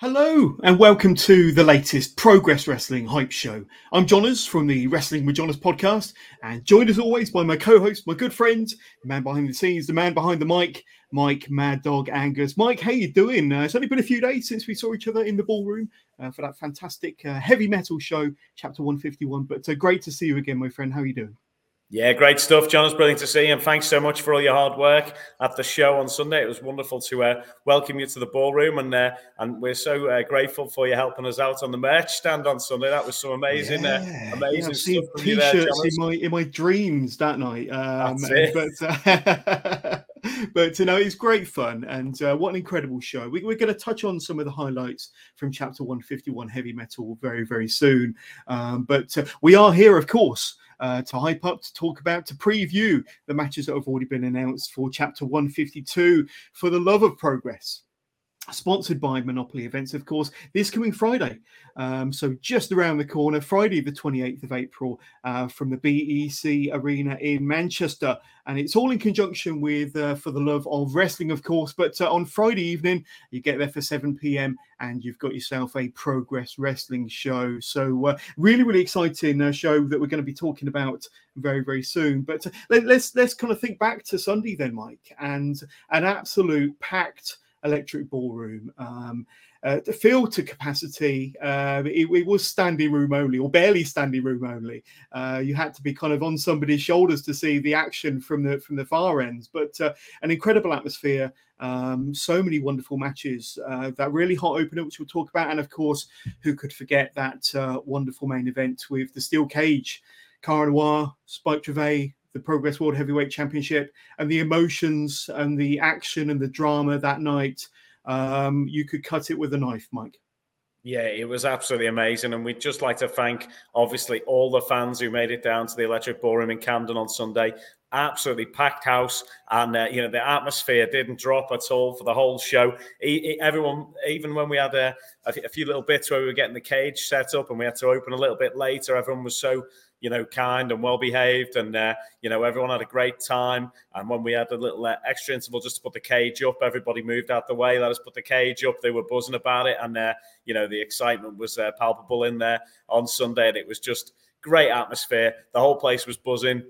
Hello and welcome to the latest Progress Wrestling Hype Show. I'm Johners from the Wrestling with Johners podcast, and joined as always by my co-host, my good friend, the man behind the scenes, the man behind the mic, Mike Mad Dog Angus. Mike, how you doing? Uh, it's only been a few days since we saw each other in the ballroom uh, for that fantastic uh, heavy metal show, Chapter 151. But uh, great to see you again, my friend. How are you doing? Yeah, great stuff, John. It's brilliant to see you. And thanks so much for all your hard work at the show on Sunday. It was wonderful to uh, welcome you to the ballroom. And uh, and we're so uh, grateful for you helping us out on the merch stand on Sunday. That was some amazing, uh, yeah. amazing yeah, stuff. T-shirts in my, in my dreams that night. Um, but, uh, but you know, it's great fun. And uh, what an incredible show. We, we're going to touch on some of the highlights from Chapter 151 Heavy Metal very, very soon. Um, but we are here, of course uh, to hype up, to talk about, to preview the matches that have already been announced for Chapter 152 for the love of progress sponsored by Monopoly Events, of course, this coming Friday. Um, so just around the corner, Friday, the 28th of April, uh, from the BEC Arena in Manchester. And it's all in conjunction with uh, For the Love of Wrestling, of course. But uh, on Friday evening, you get there for 7 p.m. and you've got yourself a Progress Wrestling show. So, uh, really, really exciting uh, show that we're going to be talking about very, very soon. But uh, let, let's let's kind of think back to Sunday then, Mike, and an absolute packed electric ballroom. Um, uh, filled to capacity. Uh, it, it, was standing room only, or barely standing room only. Uh, you had to be kind of on somebody's shoulders to see the action from the from the far ends. But uh, an incredible atmosphere. Um, so many wonderful matches. Uh, that really hot opener, which we'll talk about, and of course, who could forget that uh, wonderful main event with the steel cage, Cara Noir, Spike Trivet, the Progress World Heavyweight Championship and the emotions and the action and the drama that night. Um, you could cut it with a knife, Mike. Yeah, it was absolutely amazing. And we'd just like to thank, obviously, all the fans who made it down to the Electric Ballroom in Camden on Sunday. Absolutely packed house. And, uh, you know, the atmosphere didn't drop at all for the whole show. everyone, even when we had a, a few little bits where we were getting the cage set up and we had to open a little bit later, everyone was so you know, kind and well behaved, and uh, you know, everyone had a great time. And when we had a little uh, extra interval just to put the cage up, everybody moved out the way. Let us put the cage up. They were buzzing about it, and uh, you know, the excitement was uh, palpable in there on Sunday, and it was just great atmosphere. The whole place was buzzing.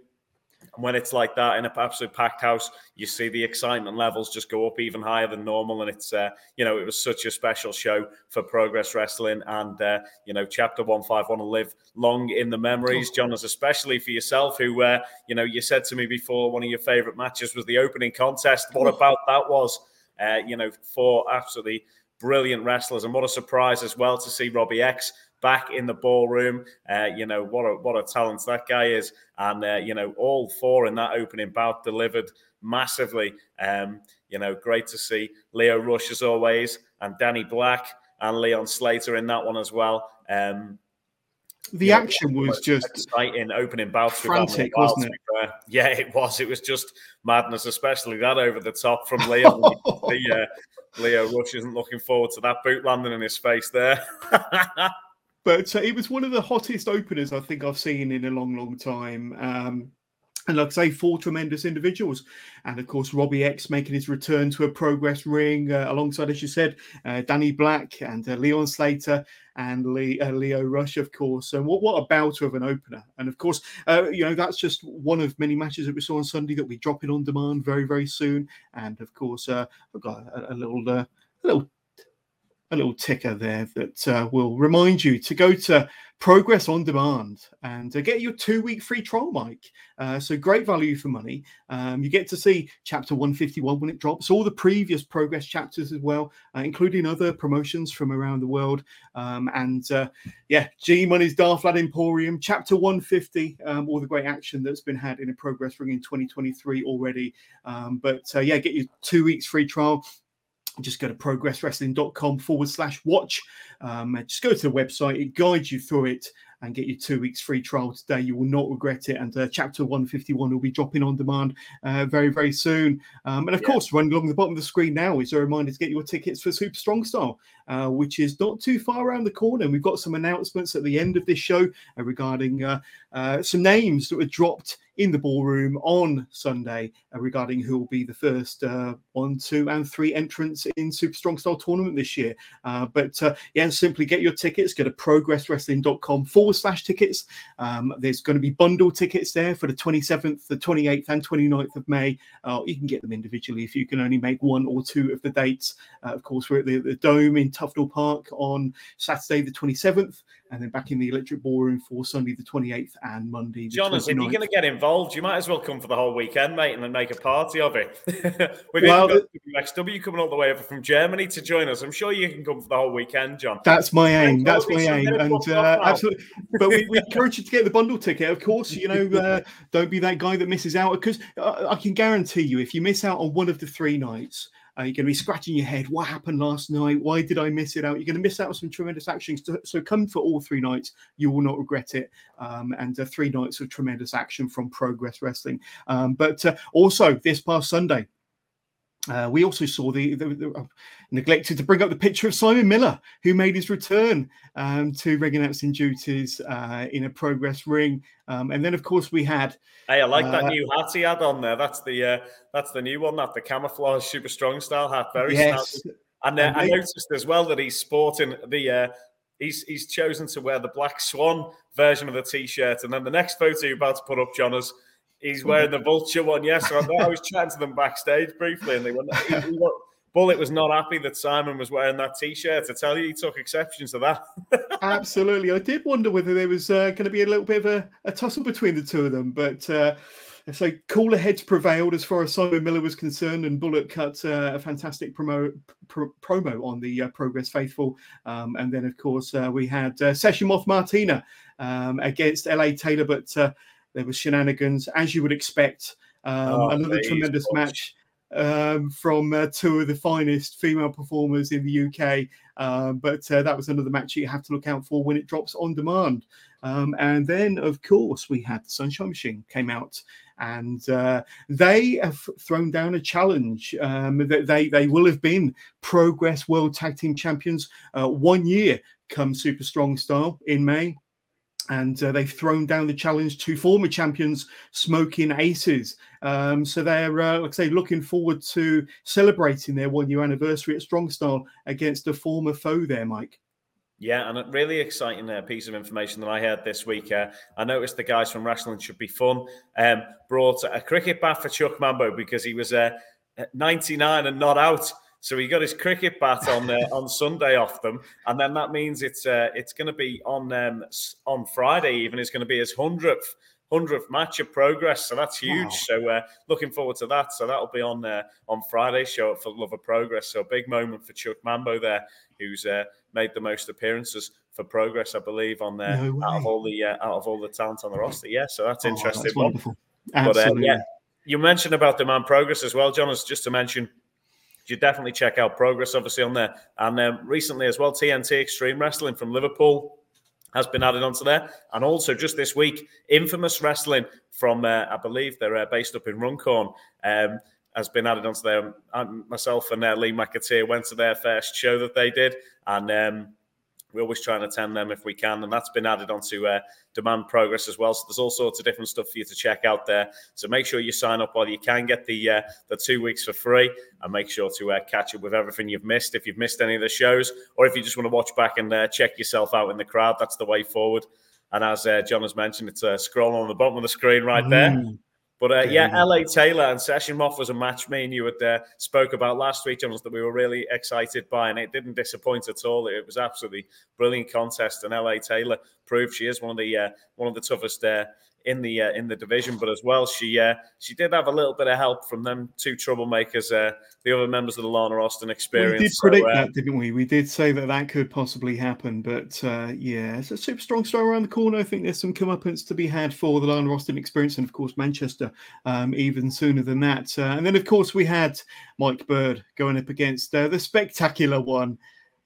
And when it's like that in an absolute packed house, you see the excitement levels just go up even higher than normal. And it's, uh, you know, it was such a special show for Progress Wrestling. And, uh, you know, Chapter 151 will live long in the memories. Johners, especially for yourself, who, uh, you know, you said to me before one of your favorite matches was the opening contest. What about that was? Uh, you know, four absolutely brilliant wrestlers. And what a surprise as well to see Robbie X back in the ballroom. Uh, you know what a what a talent that guy is, and uh, you know all four in that opening bout delivered massively. Um, you know, great to see Lio Rush as always, and Danny Black and Leon Slater in that one as well. Um, the yeah, action was just exciting opening bout frantic, wasn't it? Yeah, it was. It was just madness, especially that over the top from Lio. the, uh, Lio Rush isn't looking forward to that boot landing in his face there. But uh, it was one of the hottest openers I think I've seen in a long, long time. Um, and like I say, four tremendous individuals. And of course, Robbie X making his return to a progress ring uh, alongside, as you said, uh, Danny Black and uh, Leon Slater and Lee, uh, Lio Rush, of course. And what, what a bout of an opener. And of course, uh, you know, that's just one of many matches that we saw on Sunday that we drop in on demand very, very soon. And of course, uh, I've got a, a little, a little a little ticker there that uh, will remind you to go to Progress on Demand and uh, get your two week free trial, Mike. Uh, so great value for money. Um, you get to see chapter 151 when it drops, all the previous Progress chapters as well, uh, including other promotions from around the world. Um, and uh, yeah, G Money's Darth Lad Emporium, chapter 150, um, all the great action that's been had in a Progress ring in 2023 already. Um, but uh, yeah, get your two weeks free trial just go to progresswrestling.com forward slash watch. Um, just go to the website, it guides you through it and get your two weeks free trial today. You will not regret it. And uh, chapter 151 will be dropping on demand uh, very, very soon. Um, and of yeah. course, running along the bottom of the screen now is a reminder to get your tickets for Super Strong Style, uh, which is not too far around the corner. And We've got some announcements at the end of this show uh, regarding uh, some names that were dropped in the ballroom on Sunday uh, regarding who will be the first uh, one, two, and three entrants in Super Strong Style tournament this year. Uh, but uh, yeah, simply get your tickets. Go to progresswrestling.com forward slash tickets. Um, there's going to be bundle tickets there for the 27th, the 28th, and 29th of May. Uh, you can get them individually if you can only make one or two of the dates. Of course, we're at the, the Dome in Tufnell Park on Saturday, the 27th and then back in the electric ballroom for Sunday the 28th and Monday. Jonathan, if you're going to get involved, you might as well come for the whole weekend, mate, and then make a party of it. We've well, got WXW coming all the way over from Germany to join us. I'm sure you can come for the whole weekend, John. That's my aim. That's my aim. And uh, absolutely, but we, we, encourage you to get the bundle ticket. Of course, you know, uh, don't be that guy that misses out because uh, I can guarantee you, if you miss out on one of the three nights uh, you're going to be scratching your head. What happened last night? Why did I miss it out? You're going to miss out on some tremendous action. So, so come for all three nights. You will not regret it. Um, and uh, three nights of tremendous action from Progress Wrestling. Um, but uh, also this past Sunday, uh, we also saw the, the, the uh, neglected to bring up the picture of Simon Miller, who made his return um, to ring announcing duties uh, in a progress ring, um, and then of course we had. Hey, I like that uh, new hat he had on there. That's the uh, that's the new one, that the camouflage super strong style hat. Very yes. And, uh, and I noticed as well that he's sporting the. He's, he's chosen to wear the black swan version of the t-shirt, and then the next photo you're about to put up, John, is He's wearing the vulture one. Yes, so I, I was chatting to them backstage briefly, and they were. He, he, Bullet was not happy that Simon was wearing that T-shirt. I tell you, he took exception to that. Absolutely, I did wonder whether there was uh, going to be a little bit of a, a, tussle between the two of them, but uh, so cooler heads prevailed as far as Simon Miller was concerned, and Bullet cut uh, a fantastic promo pr- promo on the uh, Progress Faithful, um, and then of course uh, we had uh, Session Moth Martina um, against LA Taylor, but there was shenanigans, as you would expect. Um, oh, another tremendous match um, from uh, two of the finest female performers in the UK. Um, but uh, that was another match you have to look out for when it drops on demand. Um, and then, of course, we had the Sunshine Machine came out, and uh, they have thrown down a challenge. Um, that they they will have been Progress World Tag Team Champions uh, one year come Super Strong Style in May and uh, they've thrown down the challenge to former champions Smoking Aces. Um, so they're, uh, like I say, looking forward to celebrating their one year anniversary at Strong Style against a former foe there, Mike. Yeah, and a really exciting uh, piece of information that I heard this week. Uh, I noticed the guys from Wrestling Should Be Fun um, brought a cricket bat for Chuck Mambo because he was uh, 99 and not out. So he got his cricket bat on uh, on Sunday off them, and then that means it's uh, it's going to be on um, on Friday. Even it's going to be his hundredth hundredth match of progress. So that's huge. Wow. So uh, looking forward to that. So that'll be on uh, on Friday show up for Love of Progress. So a big moment for Chuck Mambo there, who's uh, made the most appearances for progress, I believe, on there no out of all the uh, out of all the talent on the roster. Yeah, so that's oh, interesting. That's wonderful. Absolutely. But, uh, yeah, you mentioned about demand progress as well, John. Just to mention you definitely check out Progress, obviously, on there. And um, recently as well, TNT Extreme Wrestling from Liverpool has been added onto there. And also just this week, Infamous Wrestling from, uh, I believe they're uh, based up in Runcorn, um, has been added onto there. And myself and uh, Lee McAteer went to their first show that they did. And um, we always try and attend them if we can, and that's been added onto uh, Demand Progress as well. So there's all sorts of different stuff for you to check out there. So make sure you sign up while you can get the uh, the two weeks for free, and make sure to uh, catch up with everything you've missed if you've missed any of the shows, or if you just want to watch back and uh, check yourself out in the crowd. That's the way forward. And as uh, John has mentioned, it's a scroll on the bottom of the screen right there. But uh, yeah, LA Taylor and Session Moth was a match me and you had uh, spoke about last week, Johners, that we were really excited by, and it didn't disappoint at all. It was absolutely brilliant contest, and LA Taylor proved she is one of the uh, one of the toughest uh, in the uh, in the division, but as well she uh, she did have a little bit of help from them two troublemakers, uh, the other members of the Lana Austin experience. We did predict so, uh, that, didn't we? We did say that that could possibly happen, but uh, yeah, it's a super strong star around the corner. I think there's some comeuppance to be had for the Lana Austin experience, and of course Manchester um, even sooner than that. Uh, and then of course we had Mike Bird going up against the spectacular one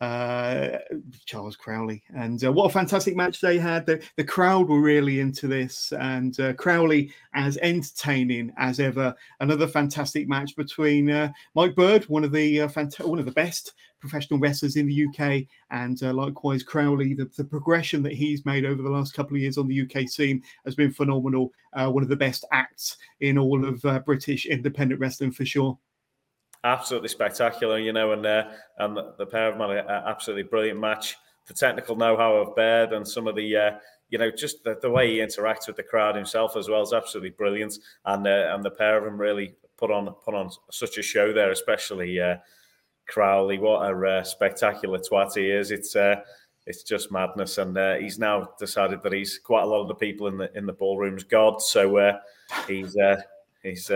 uh, Charles Crowley. And uh, what a fantastic match they had. The, the crowd were really into this, and uh, Crowley as entertaining as ever. Another fantastic match between uh, Mike Bird, one of the uh, fant- one of the best professional wrestlers in the UK, and likewise Crowley. The, the, progression that he's made over the last couple of years on the UK scene has been phenomenal. One of the best acts in all of British independent wrestling for sure. Absolutely spectacular, you know, and uh, and the, pair of them had an absolutely brilliant match. The technical know-how of Bird and some of the uh, you know, just the, the, way he interacts with the crowd himself as well is absolutely brilliant. And uh, and the pair of them really put on put on such a show there, especially uh, Crowley. What a uh, spectacular twat he is! It's uh, it's just madness, and he's now decided that he's quite a lot of the people in the in the ballroom's god. So he's he's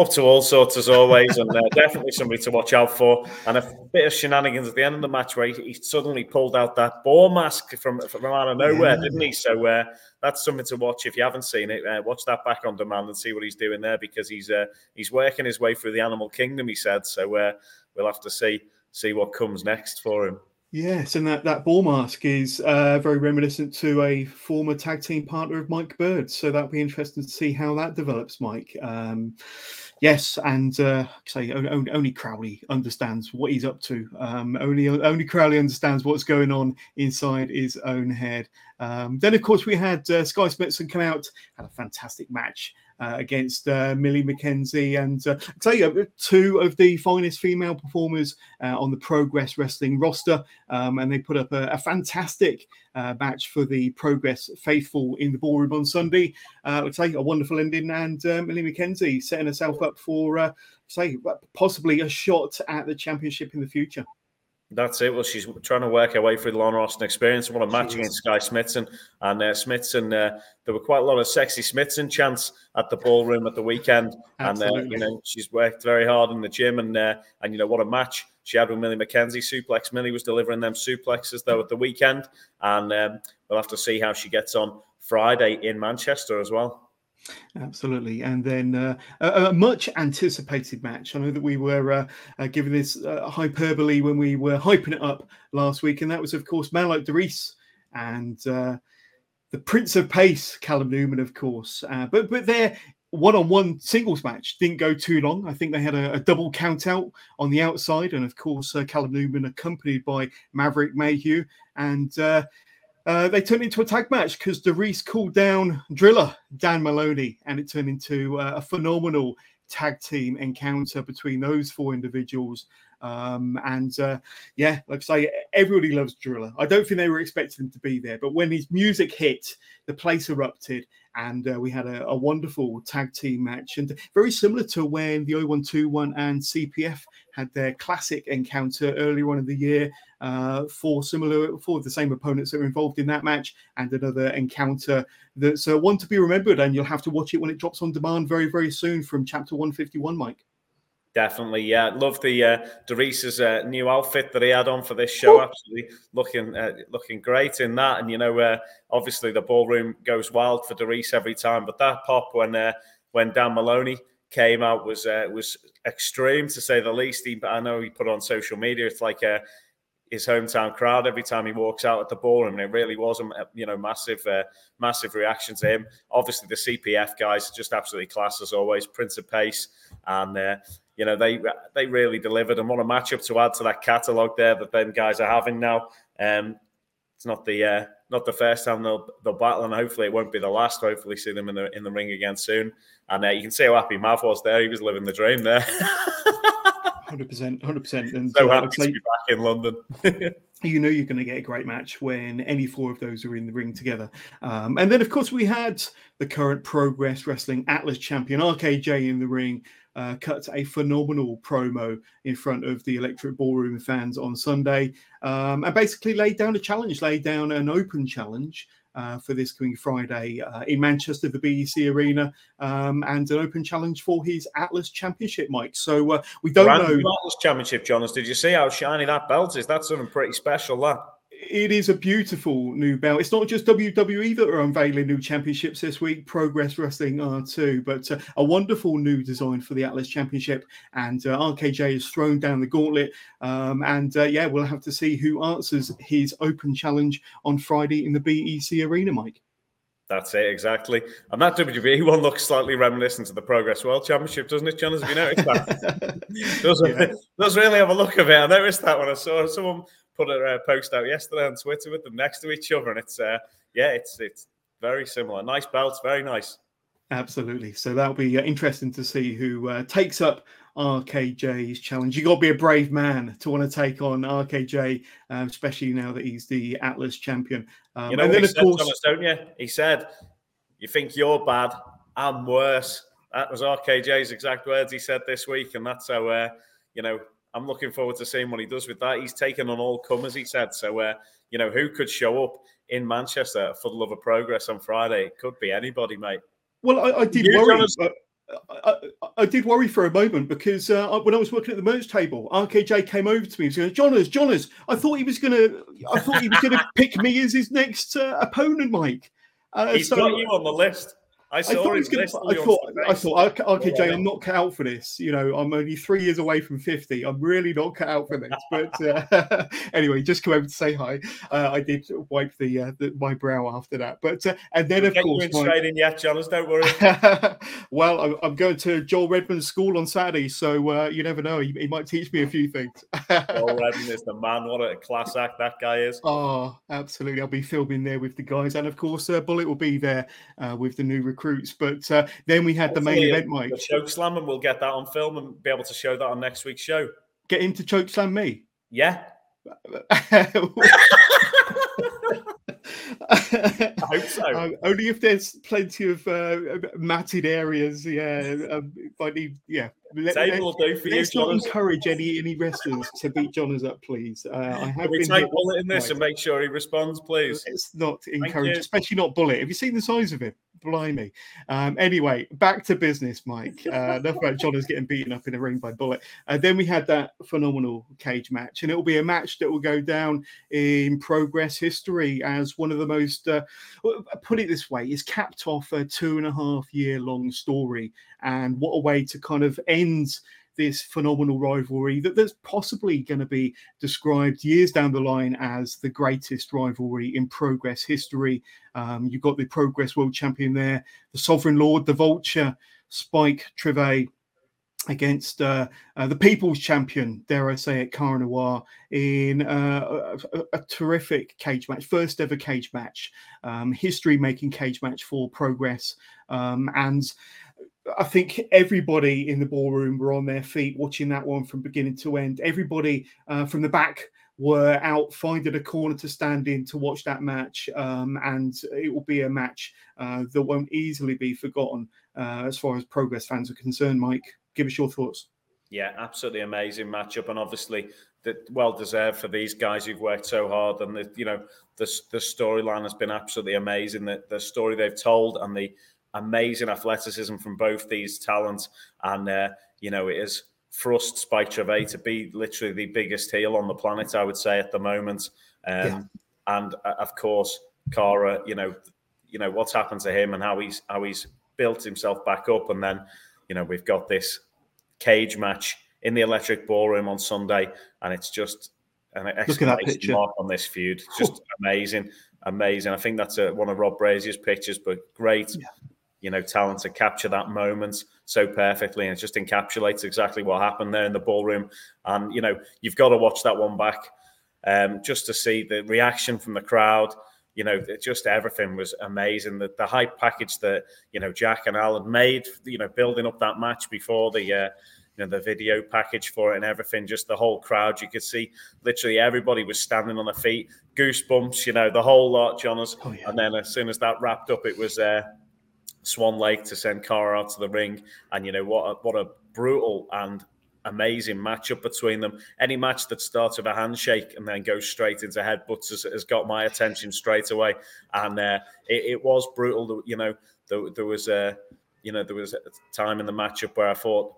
up to all sorts as always, and uh, definitely somebody to watch out for. And a bit of shenanigans at the end of the match where he, he suddenly pulled out that ball mask from from out of nowhere, yeah. didn't he? So uh, that's something to watch if you haven't seen it. Uh, watch that back on demand and see what he's doing there because he's uh, he's working his way through the animal kingdom. He said so. Uh, we'll have to see see what comes next for him. Yes, and that, that ball mask is uh, very reminiscent to a former tag team partner of Mike Bird. So that'll be interesting to see how that develops, Mike. Um, yes, and uh, say only, only, Crowley understands what he's up to. Um, only only Crowley understands what's going on inside his own head. Um, then, of course, we had uh, Skye Smitson come out, had a fantastic match against uh, Millie McKenzie. And uh, I tell you, two of the finest female performers uh, on the Progress Wrestling roster. Um, and they put up a, a fantastic uh, match for the Progress faithful in the ballroom on Sunday. Uh, I tell you, a wonderful ending. And Millie McKenzie setting herself up for, say, possibly a shot at the championship in the future. That's it. Well, she's trying to work her way through the Lana Austin experience. What a match against Skye Smitson. And uh, Smitson, uh, there were quite a lot of sexy Smitson chants at the ballroom at the weekend. Absolutely. And, uh, you know, she's worked very hard in the gym. And, uh, and you know, what a match she had with Millie McKenzie. Suplex. Millie was delivering them suplexes, though, at the weekend. And um, we'll have to see how she gets on Friday in Manchester as well. Absolutely, and then uh, a, a, much anticipated match. I know that we were uh, uh, giving this uh, hyperbole when we were hyping it up last week, and that was, of course, Man Like DeReiss and uh, the Prince of Pace, Callum Newman, of course. Uh, but but their one-on-one singles match didn't go too long. I think they had a, a double count out on the outside, and of course, Callum Newman accompanied by Maverick Mayhew and uh, they turned into a tag match because DeReiss called down Driller Dan Maloney, and it turned into uh, a phenomenal tag team encounter between those four individuals. Um, and uh, yeah, like I say, everybody loves Driller. I don't think they were expecting him to be there, but when his music hit, the place erupted, and uh, we had a, a, wonderful tag team match, and very similar to when the 0121 and CPF had their classic encounter earlier on in the year uh, for similar for the same opponents that were involved in that match, and another encounter that's uh, one to be remembered. And you'll have to watch it when it drops on demand very very soon from chapter 151, Mike. Definitely, yeah. Love the uh, DeReiss's uh, new outfit that he had on for this show. Absolutely looking uh, looking great in that. And you know, uh, obviously the ballroom goes wild for DeReiss every time. But that pop when uh, when Dan Maloney came out was uh, was extreme to say the least. He, I know he put on social media. It's like uh, his hometown crowd every time he walks out at the ballroom. And it really was a you know massive uh, massive reaction to him. Obviously, the CPF guys just absolutely class as always. Prince of Pace and uh, you know they they really delivered and what a matchup to add to that catalogue there that them guys are having now. Um, it's not the uh, not the first time they'll they'll battle, and hopefully it won't be the last. Hopefully, see them in the in the ring again soon. And uh, you can see how happy Mav was there. He was living the dream there. Hundred percent, hundred percent. And so happy to be back in London. you know you're going to get a great match when any four of those are in the ring together. Um, and then, of course, we had the current Progress Wrestling Atlas champion RKJ in the ring uh, cut a phenomenal promo in front of the Electric Ballroom fans on Sunday um, and basically laid down a challenge, laid down an open challenge. Uh, for this coming Friday uh, in Manchester, the BEC Arena, um, and an open challenge for his Atlas Championship, Mike. So uh, we don't know. Atlas Championship, Johners. Did you see how shiny that belt is? That's something pretty special. That it is a beautiful new belt. It's not just WWE that are unveiling new championships this week. Progress Wrestling are too, but uh, a wonderful new design for the Atlas Championship. And uh, RKJ has thrown down the gauntlet. Um, and uh, yeah, we'll have to see who answers his open challenge on Friday in the BEC Arena, Mike. That's it, exactly. And that WWE one looks slightly reminiscent of the Progress World Championship, doesn't it, John? Have you noticed that? does, yeah. does really have a look of it. I noticed that when I saw someone put a uh, post out yesterday on Twitter with them next to each other, and it's uh, yeah, it's it's very similar. Nice belts, very nice. Absolutely. So that'll be uh, interesting to see who uh, takes up RKJ's challenge. You got to be a brave man to want to take on RKJ, um, especially now that he's the Atlas champion. Um, you know, and then, of said, course, Thomas, don't you? He said, "You think you're bad? I'm worse." That was RKJ's exact words he said this week, and that's how uh, you know. I'm looking forward to seeing what he does with that. He's taken on all comers, he said. So, uh, you know, who could show up in Manchester for the love of progress on Friday? It could be anybody, mate. Well, I, I did you worry. I, I, did worry for a moment because uh, when I was working at the merch table, RKJ came over to me and said, "Johners, Johners, I thought he was gonna, I thought he was gonna pick me as his next uh, opponent, Mike." Uh, He's so, got you on the list. I, saw I thought, gonna, I thought, I thought, RKJ, I'm not cut out for this. You know, I'm only three years away from 50. I'm really not cut out for this. But uh, anyway, just come over to say hi. Uh, I did wipe the, uh, the, my brow after that. But uh, and then of course, you in straight in yet, Johners. Don't worry. well, I'm, I'm, going to Joel Redman's school on Saturday, so uh, you never know. He, he, might teach me a few things. Joel Redman is the man. What a class act that guy is. Oh, absolutely. I'll be filming there with the guys, and of course, uh, Bullet will be there with the new recruits. But uh, then we had Hopefully the main event, Mike. Choke slam, and we'll get that on film and be able to show that on next week's show. Get into choke slam me. Yeah. I hope so. Um, only if there's plenty of uh, matted areas. Yeah, um, I need. Yeah, let, let, will do for let's you. Let's not encourage any any wrestlers to beat Johners up, please. Uh, I have Can we take Bullet in this and make sure he responds, please. It's not encourage, especially not Bullet. Have you seen the size of him? blimey. Um, anyway, back to business, Mike. Uh, enough about Johners getting beaten up in a ring by Bullet. Uh, then we had that phenomenal cage match, and it will be a match that will go down in progress history as one of the most, uh, put it this way, is capped off a two and a half year long story. And what a way to kind of end this phenomenal rivalry that there's possibly going to be described years down the line as the greatest rivalry in progress history. Um, you've got the progress world champion there, the sovereign lord, the vulture, Spike Trivet against uh, uh, the people's champion, dare I say it, Cara Noir, in uh, a, a, terrific cage match, first ever cage match, um, history making cage match for Progress. Um, and I think everybody in the ballroom were on their feet watching that one from beginning to end. Everybody uh, from the back were out finding a corner to stand in to watch that match, um, and it will be a match uh, that won't easily be forgotten uh, as far as progress fans are concerned. Mike, give us your thoughts. Yeah, absolutely amazing matchup, and obviously that well deserved for these guys who've worked so hard, and the you know the the storyline has been absolutely amazing. The the story they've told and the amazing athleticism from both these talents. And, uh, you know, it is thrust Spike Trivet to be literally the biggest heel on the planet, I would say, at the moment. Um, yeah. And uh, of course, Cara, you know, you know what's happened to him and how he's how he's built himself back up, and then you know we've got this cage match in the Electric Ballroom on Sunday, and it's just an exclamation mark on this feud. just amazing, amazing. I think that's a, one of Rob Brazier's pictures, but great, yeah you know, talent to capture that moment so perfectly. And it just encapsulates exactly what happened there in the ballroom. And, you know, you've got to watch that one back um, just to see the reaction from the crowd. You know, just everything was amazing. The, the hype package that, you know, Jack and Al had made, you know, building up that match before the, uh, you know, the video package for it and everything, just the whole crowd. You could see literally everybody was standing on their feet, goosebumps, you know, the whole lot, Johners. Oh, yeah. And then as soon as that wrapped up, it was uh, Swan Lake to send Cara out to the ring. And you know what? A, what a brutal and amazing matchup between them. Any match that starts with a handshake and then goes straight into headbutts has, has got my attention straight away. And uh, it, it, was brutal. You know, there, there was a you know there was a time in the matchup where I thought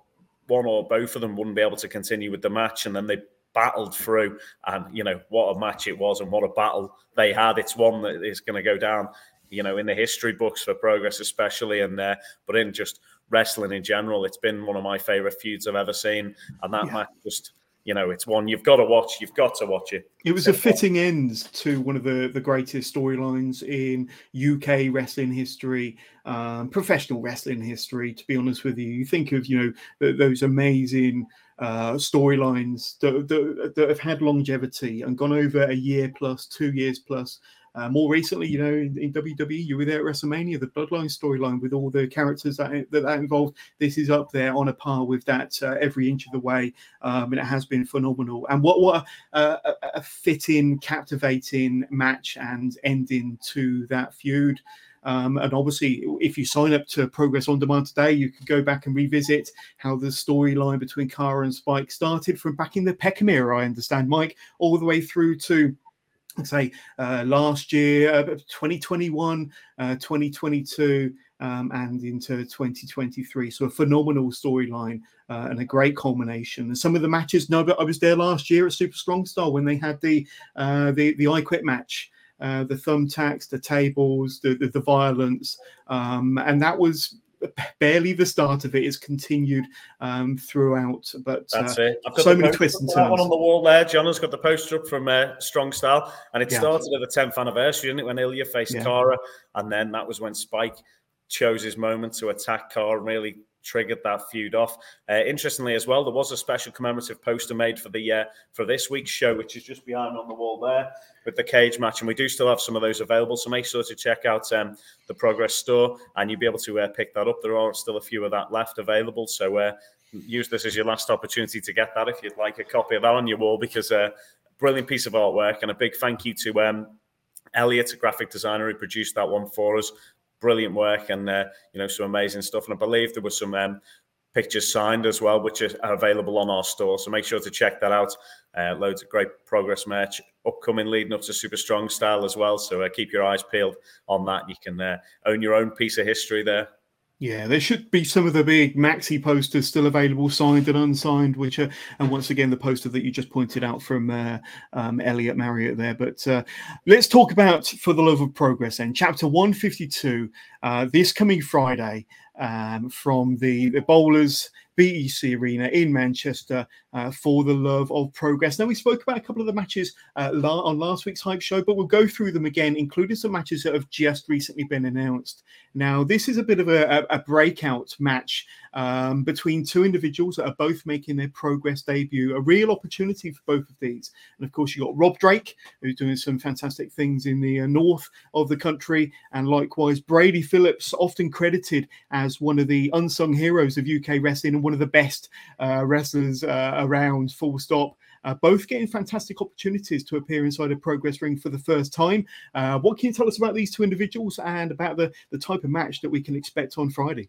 one or both of them wouldn't be able to continue with the match, and then they battled through. And you know what a match it was, and what a battle they had. It's one that is going to go down you know, in the history books for progress, especially, and uh, but in just wrestling in general, it's been one of my favorite feuds I've ever seen, and that yeah. match just you know, it's one you've got to watch. You've got to watch it. It was a fitting end to one of the, the greatest storylines in UK wrestling history, um, professional wrestling history. To be honest with you, you think of you know those amazing uh, storylines that, that, that have had longevity and gone over a year plus, two years plus. Uh, more recently, you know, in, in, WWE, you were there at WrestleMania, the Bloodline storyline with all the characters that, that that involved. This is up there on a par with that uh, every inch of the way, um, and it has been phenomenal. And what what a, a, a fitting, captivating match and ending to that feud. Um, and obviously, if you sign up to Progress on Demand today, you can go back and revisit how the storyline between Cara and Spike started from back in the Peckham era, I understand, Mike, all the way through to say uh, last year, uh, 2021, uh, 2022, um, and into 2023. So a phenomenal storyline uh, and a great culmination. And some of the matches, no, but I was there last year at Super Strong Style when they had the uh, the the I Quit match. Uh, the thumbtacks, the tables, the the, the violence, um, and that was barely the start of it. It's continued um, throughout, but that's uh, it. I've got so many twists and turns. One on the wall there. John has got the poster up from uh, Strong Style, and it yeah. started at the 10th anniversary, didn't it? When Ilja faced yeah. Cara, and then that was when Spike chose his moment to attack Cara, really triggered that feud off. Uh, interestingly, as well, there was a special commemorative poster made for the uh, for this week's show, which is just behind on the wall there with the cage match, and we do still have some of those available. So make sure to check out um, the Progress store, and you'll be able to uh, pick that up. There are still a few of that left available, so uh, use this as your last opportunity to get that if you'd like a copy of that on your wall, because a uh, brilliant piece of artwork, and a big thank you to. Um, Elliot, a graphic designer who produced that one for us, brilliant work and uh, you know some amazing stuff. And I believe there was some um, pictures signed as well, which are available on our store. So make sure to check that out. Uh, loads of great progress merch upcoming leading up to Super Strong Style as well. So uh, keep your eyes peeled on that. You can uh, own your own piece of history there. Yeah, there should be some of the big maxi posters still available, signed and unsigned. Which, are, and once again, the poster that you just pointed out from uh, um, Elliot Marriott there. But uh, let's talk about for the love of progress. Then, chapter one fifty two, uh, this coming Friday, um, from the the bowlers BEC Arena in Manchester uh, for the love of progress. Now, we spoke about a couple of the matches uh, la- on last week's Hype Show, but we'll go through them again, including some matches that have just recently been announced. Now, this is a bit of a, a breakout match um, between two individuals that are both making their progress debut, a real opportunity for both of these. And of course, you've got Rob Drake, who's doing some fantastic things in the uh, north of the country, and likewise Brady Phillips, often credited as one of the unsung heroes of UK wrestling and one of the best uh, wrestlers uh, around, full stop. Uh, both getting fantastic opportunities to appear inside a progress ring for the first time. Uh, what can you tell us about these two individuals and about the, the type of match that we can expect on Friday?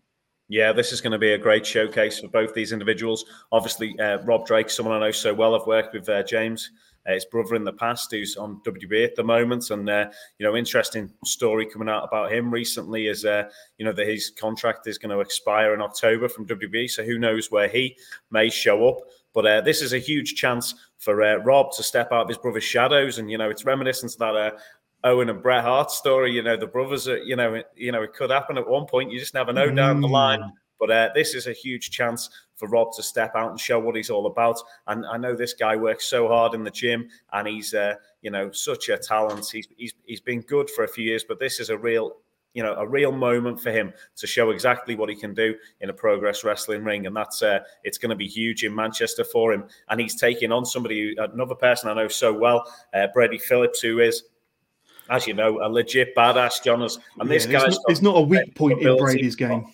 Yeah, this is going to be a great showcase for both these individuals. Obviously, uh, Rob Drake, someone I know so well. I've worked with uh, James, uh, his brother in the past, who's on WWE at the moment, and uh, you know, interesting story coming out about him recently is uh, you know that his contract is going to expire in October from WWE. So who knows where he may show up? But uh, this is a huge chance for Rob to step out of his brother's shadows, and you know, it's reminiscent of that Owen and Bret Hart story. You know, the brothers are, you know, it, you know, it could happen at one point. You just never know mm. down the line. Mm. But uh, this is a huge chance for Rob to step out and show what he's all about. And I know this guy works so hard in the gym, and he's, uh, you know, such a talent. He's, he's he's been good for a few years, but this is a real you know a real moment for him to show exactly what he can do in a progress wrestling ring and that's uh, it's going to be huge in manchester for him and he's taking on somebody another person i know so well uh, brady phillips who is as you know, a legit badass, Johners. And yeah, this guy's there's not, a weak point in Brady's game.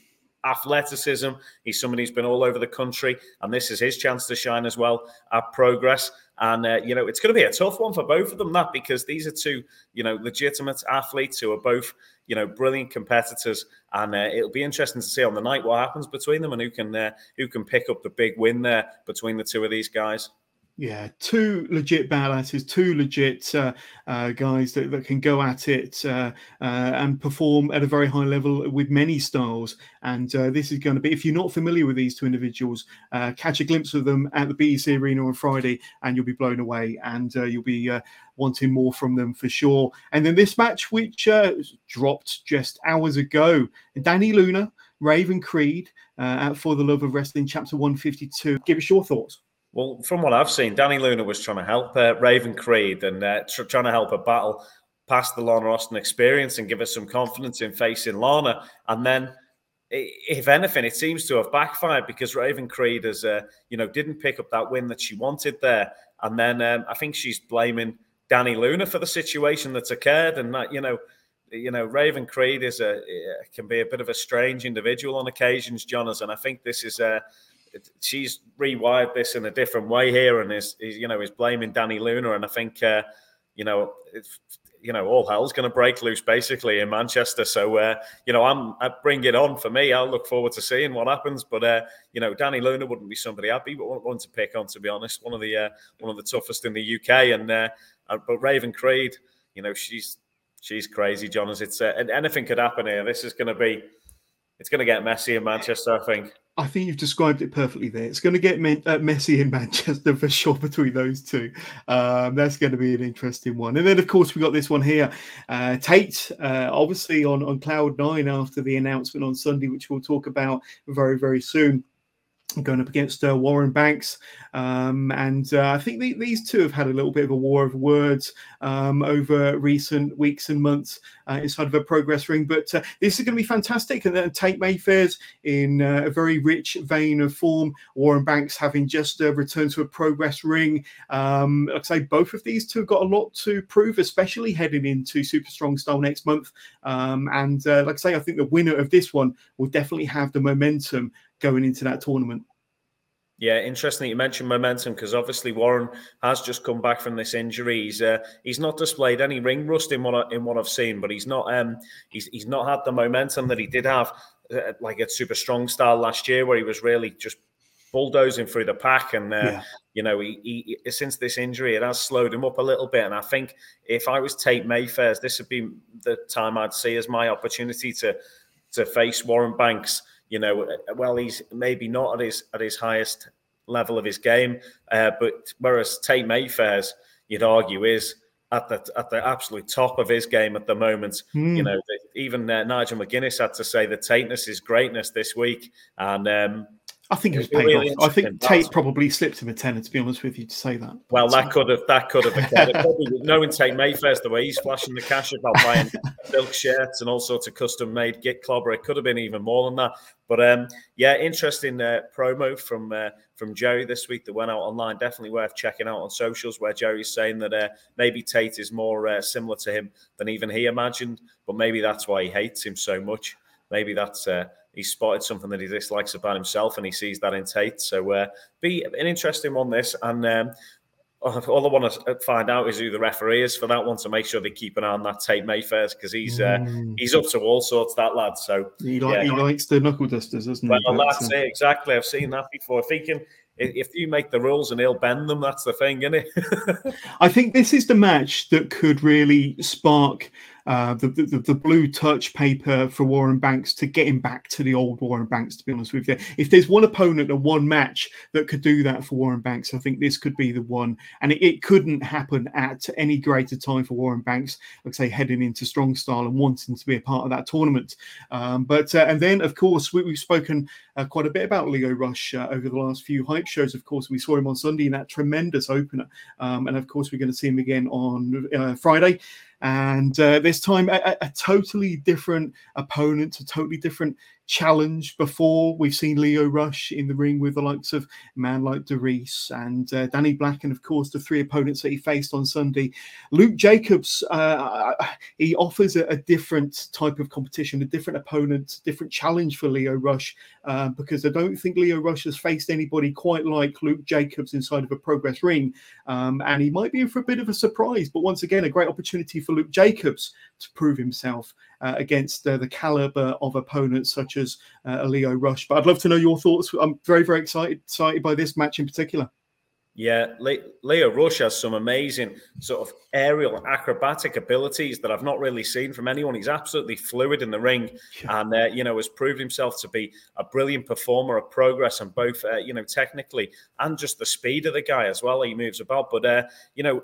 Athleticism. He's somebody who's been all over the country, and this is his chance to shine as well at Progress. And uh, you know, it's going to be a tough one for both of them, that because these are two, you know, legitimate athletes who are both, you know, brilliant competitors. And uh, it'll be interesting to see on the night what happens between them and who can uh, who can pick up the big win there between the two of these guys. Yeah, two legit badasses, two legit uh, uh, guys that, that can go at it uh, uh and perform at a very high level with many styles. And uh, this is going to be, if you're not familiar with these two individuals, uh, catch a glimpse of them at the BEC Arena on Friday and you'll be blown away and you'll be wanting more from them for sure. And then this match, which dropped just hours ago, Dani Luna, Raven Creed, at For the Love of Wrestling, Chapter 152. Give us your thoughts. Well, from what I've seen, Dani Luna was trying to help uh, Raven Creed and uh, tr- trying to help her battle past the Lana Austin experience and give her some confidence in facing Lana. And then, if anything, it seems to have backfired because Raven Creed has, uh, you know, didn't pick up that win that she wanted there. And then um, I think she's blaming Dani Luna for the situation that's occurred, and that you know, you know, Raven Creed is a can be a bit of a strange individual on occasions, Johners, and I think this is a she's rewired this in a different way here, and is, is you know is blaming Dani Luna, and I think uh, you know you know all hell's going to break loose basically in Manchester. So uh, you know I'm I bring it on for me. I'll look forward to seeing what happens. But uh, you know Dani Luna wouldn't be somebody I'd be one to pick on to be honest. One of the uh, one of the toughest in the UK, and uh, uh, but Raven Creed, you know she's she's crazy, John. As it's uh, anything could happen here. This is going to be it's going to get messy in Manchester, I think. I think you've described it perfectly there. It's going to get me- uh, messy in Manchester for sure between those two. Um, that's going to be an interesting one. And then, of course, we got this one here. Uh, Tate, uh, obviously on, on Cloud Nine after the announcement on Sunday, which we'll talk about very, very soon going up against uh, Warren Banks. Um, and uh, I think the, these two have had a little bit of a war of words um, over recent weeks and months uh, inside of a progress ring. But uh, this is going to be fantastic. And then Tate Mayfairs in uh, a very rich vein of form. Warren Banks having just uh, returned to a progress ring. Um, like say, both of these two have got a lot to prove, especially heading into Super Strong Style next month. Um, and like I say, I think the winner of this one will definitely have the momentum going into that tournament. Yeah, interesting that you mentioned momentum because obviously Warren has just come back from this injury. He's uh, he's not displayed any ring rust in what I, in what I've seen, but he's not um he's he's not had the momentum that he did have uh, like at Super Strong Style last year, where he was really just bulldozing through the pack. And uh, yeah. you know, he, he, since this injury, it has slowed him up a little bit. And I think if I was Tate Mayfairs, this would be the time I'd see as my opportunity to to face Warren Banks you know, well, he's maybe not at his at his highest level of his game, uh, but whereas Tate Mayfairs, you'd argue, is at the at the absolute top of his game at the moment. Mm. You know, even uh, Nigel McGuinness had to say that Tateness is greatness this week, and um, I think it was paid really off. I think Tate probably slipped him a tenner, to be honest with you, to say that. Well, that could have that could have occurred. probably knowing Tate Mayfairs the way he's flashing the cash about buying silk shirts and all sorts of custom made git clobber, it could have been even more than that. But um, yeah, interesting uh, promo from uh, from Jerry this week that went out online. Definitely worth checking out on socials, where Jerry's saying that uh, maybe Tate is more uh, similar to him than even he imagined, but maybe that's why he hates him so much. Maybe that's uh, he's spotted something that he dislikes about himself, and he sees that in Tate. So, uh, be an interesting one. This and um, all I want to find out is who the referee is for that one to make sure they keep an eye on that Tate Mayfairs because he's uh, mm. he's up to all sorts. That lad. So he, like, yeah. he likes the knuckle dusters, doesn't well, he? Well, that's it exactly. I've seen that before. If he can. If you make the rules and he'll bend them, that's the thing, isn't it? I think this is the match that could really spark uh, the, the, the blue touch paper for Warren Banks to get him back to the old Warren Banks. To be honest with you, if there's one opponent and one match that could do that for Warren Banks, I think this could be the one. And it, it couldn't happen at any greater time for Warren Banks. Like I say, heading into strong style and wanting to be a part of that tournament. Um, but uh, and then of course we, have spoken uh, quite a bit about Lio Rush uh, over the last few hype shows. Of course, we saw him on Sunday in that tremendous opener, um, and of course we're going to see him again on uh, Friday and uh, this time a, a, totally different opponent, a totally different challenge before. We've seen Lio Rush in the ring with the likes of man like DeReiss and uh, Danny Black, and of course the three opponents that he faced on Sunday. Luke Jacobs, uh, he offers a, a, different type of competition, a different opponent, different challenge for Lio Rush, uh, because I don't think Lio Rush has faced anybody quite like Luke Jacobs inside of a progress ring, um, and he might be in for a bit of a surprise. But once again, a great opportunity for Luke Jacobs to prove himself uh, against uh, the caliber of opponents such as uh, Lio Rush. But I'd love to know your thoughts. I'm very, very excited, excited by this match in particular. Yeah, Lio Rush has some amazing sort of aerial acrobatic abilities that I've not really seen from anyone. He's absolutely fluid in the ring, yeah. and uh, you know has proved himself to be a brilliant performer of progress and both uh, you know technically and just the speed of the guy as well. He moves about, but uh, you know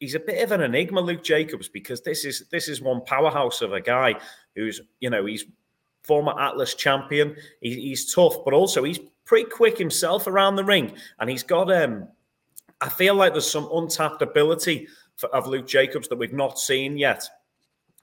he's a bit of an enigma, Luke Jacobs, because this is this is one powerhouse of a guy who's you know he's former Atlas champion. He, he's tough, but also he's pretty quick himself around the ring, and he's got um. I feel like there's some untapped ability for, of Luke Jacobs that we've not seen yet.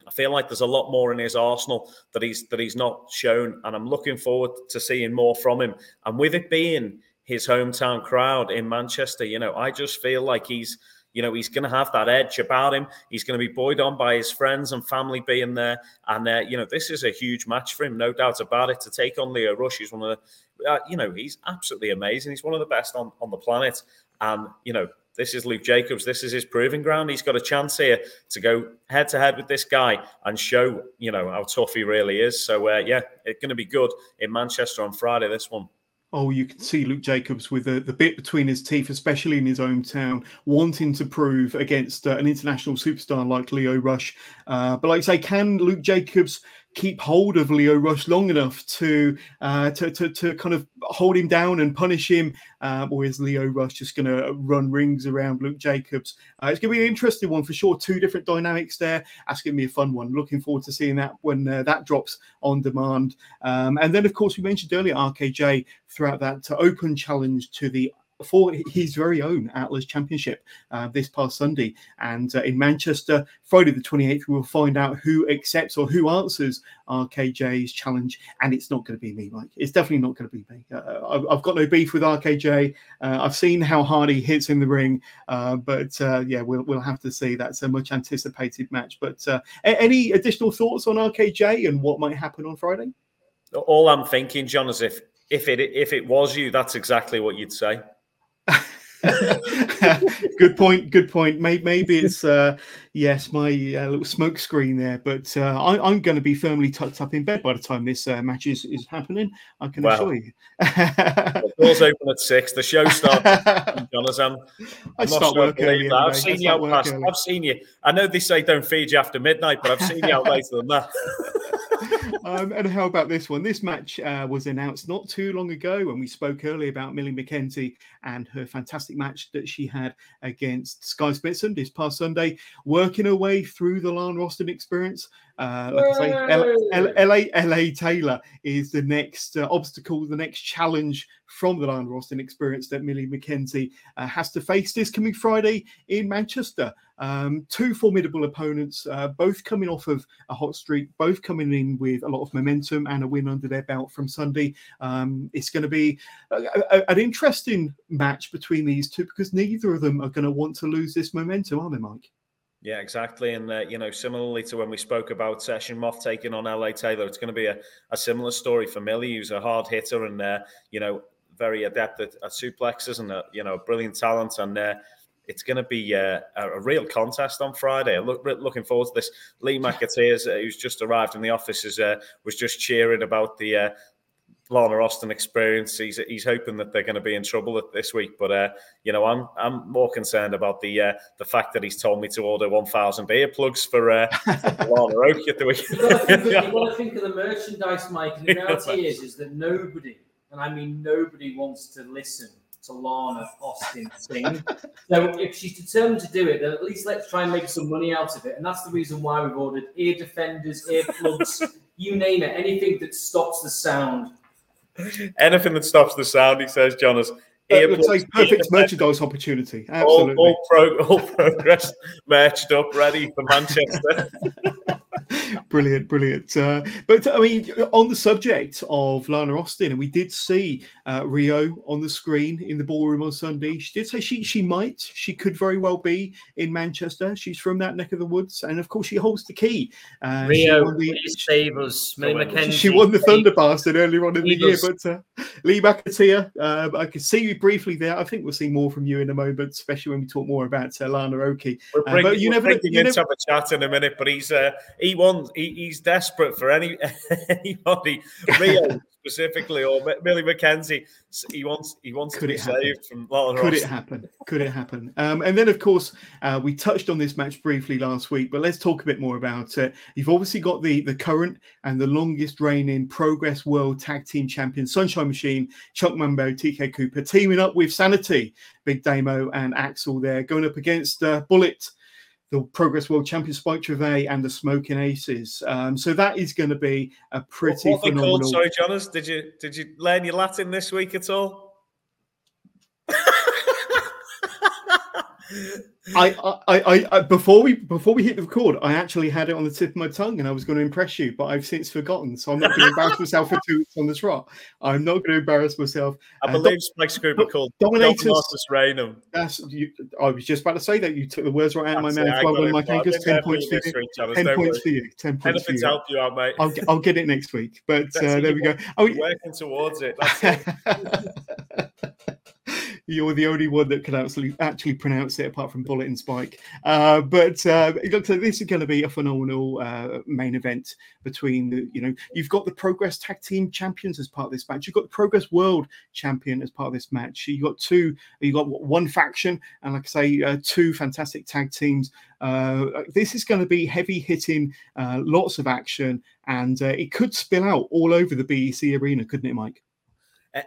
I feel like there's a lot more in his arsenal that he's that he's not shown, and I'm looking forward to seeing more from him. And with it being his hometown crowd in Manchester, you know, I just feel like he's you know, he's going to have that edge about him. He's going to be buoyed on by his friends and family being there. And, uh, you know, this is a huge match for him, no doubt about it, to take on Lio Rush. He's one of the, uh, you know, he's absolutely amazing. He's one of the best on, on the planet. And, you know, this is Luke Jacobs. This is his proving ground. He's got a chance here to go head to head with this guy and show, you know, how tough he really is. So, uh, yeah, it's going to be good in Manchester on Friday, this one. Oh, you can see Luke Jacobs with the, the bit between his teeth, especially in his hometown, wanting to prove against uh, an international superstar like Lio Rush. Uh, but like I say, can Luke Jacobs keep hold of Lio Rush long enough to uh, to, to, to kind of hold him down and punish him, um, or is Lio Rush just going to run rings around Luke Jacobs? Uh, it's going to be an interesting one for sure. Two different dynamics there. That's going to be a fun one. Looking forward to seeing that when uh, that drops on demand. Um, and then, of course, we mentioned earlier RKJ throughout that to open challenge to the for his very own Atlas Championship uh, this past Sunday. And uh, in Manchester, Friday the 28th, we will find out who accepts or who answers RKJ's challenge. And it's not going to be me, Mike. It's definitely not going to be me. Uh, I've got no beef with RKJ. Uh, I've seen how hard he hits in the ring. Uh, but uh, yeah, we'll, we'll have to see. That's a much anticipated match. But any additional thoughts on RKJ and what might happen on Friday? All I'm thinking, John, is if if it if it was you, that's exactly what you'd say. good point. Good point. Maybe, maybe it's uh, yes, my uh, little smoke screen there, but uh, I, am going to be firmly tucked up in bed by the time this uh, match is, is happening. I can well, assure you. the doors open at six. The show starts. Jonathan, I start work early. I've seen you out past. I've seen you. I know they say don't feed you after midnight, but I've seen you out later than that. um, and how about this one? This match uh, was announced not too long ago when we spoke earlier about Millie McKenzie and her fantastic match that she had against Skye Smitson this past Sunday, working her way through the Lana Austin experience. Uh, like I say, LA, LA Taylor is the next uh, obstacle, the next challenge from the Lana Austin experience that Millie McKenzie uh, has to face this coming Friday in Manchester. Um, two formidable opponents, uh, both coming off of a hot streak, both coming in with a lot of momentum and a win under their belt from Sunday. Um, it's going to be a, a, an interesting match between these two because neither of them are going to want to lose this momentum, are they, Mike? Yeah, exactly. And, uh, you know, similarly to when we spoke about Session Moth taking on LA Taylor, it's going to be a, a similar story for Millie, who's a hard hitter and, uh, you know, very adept at, at suplexes and, you know, brilliant talent. And uh, it's going to be uh, a, a, real contest on Friday. Look, looking forward to this. Lee McAteers, uh, who's just arrived in the office, is, uh, was just cheering about the Lana Austin experience. He's he's hoping that they're going to be in trouble this week. But uh, you know, I'm I'm more concerned about the uh, the fact that he's told me to order 1,000 earplugs for, uh, for Lana Oak at the weekend. You've got to think of the merchandise, Mike. And the reality is, is that nobody, and I mean nobody, wants to listen to Lana Austin thing. so if she's determined to do it, then at least let's try and make some money out of it. And that's the reason why we've ordered ear defenders, earplugs, you name it, anything that stops the sound Anything that stops the sound, he says, Jonas. It's like perfect merchandise opportunity. Absolutely. All, all, pro, all progress merched up, ready for Manchester. brilliant, brilliant. Uh, but I mean, on the subject of Lana Austin, and we did see uh, Rhio on the screen in the ballroom on Sunday. She did say she she might, she could very well be in Manchester. She's from that neck of the woods, and of course, she holds the key. Uh, Rhio, the, save us, Millie McKenzie. She won the Thunder Bastard earlier on in the year, but uh, Lee McAteer, uh, I could see you briefly there. I think we'll see more from you in a moment, especially when we talk more about uh, Lana Oki. We're bringing, but you never, you never... to have a chat in a minute, but he's uh, he won. He, he's desperate for any anybody. Rhio specifically, or Millie McKenzie. He wants he wants Could to be saved from Lana Could it happen? Could it happen? Um, and then, of course, uh, we touched on this match briefly last week, but let's talk a bit more about it. You've obviously got the the current and the longest reigning Progress World Tag Team Champion, Sunshine Machine, Chuck Mambo, TK Cooper, teaming up with Sanity, Big Damo, and Axel. There going up against uh, Bullet the Progress World Champion Spike Trivet and the Smoking Aces. Um, so that is going to be a pretty what, what phenomenal. Called? Sorry, Jonas, did you did you learn your Latin this week at all? I, I, I, before we before we hit the record, I actually had it on the tip of my tongue, and I was going to impress you, but I've since forgotten. So I'm not going to embarrass myself for two weeks on the trot. I'm not going to embarrass myself. I uh, believe Spike's group are called Dominators. Dominatus That's you, I was just about to say that you took the words right out of my mouth. Well Mike Angus. Ten points for you. Ten points for you. Ten points for you. help you out, mate. I'll, I'll get it next week. But uh, there we go. Oh, working towards it. You're the only one that can actually actually pronounce it, apart from Bullet and Spike. Uh, but uh, it looks like this is going to be a phenomenal uh, main event between the. You know, you've got the Progress Tag Team Champions as part of this match. You've got the Progress World Champion as part of this match. You've got two. you've got one faction, and like I say, uh, two fantastic tag teams. Uh, this is going to be heavy hitting, uh, lots of action, and it could spill out all over the BEC arena, couldn't it, Mike?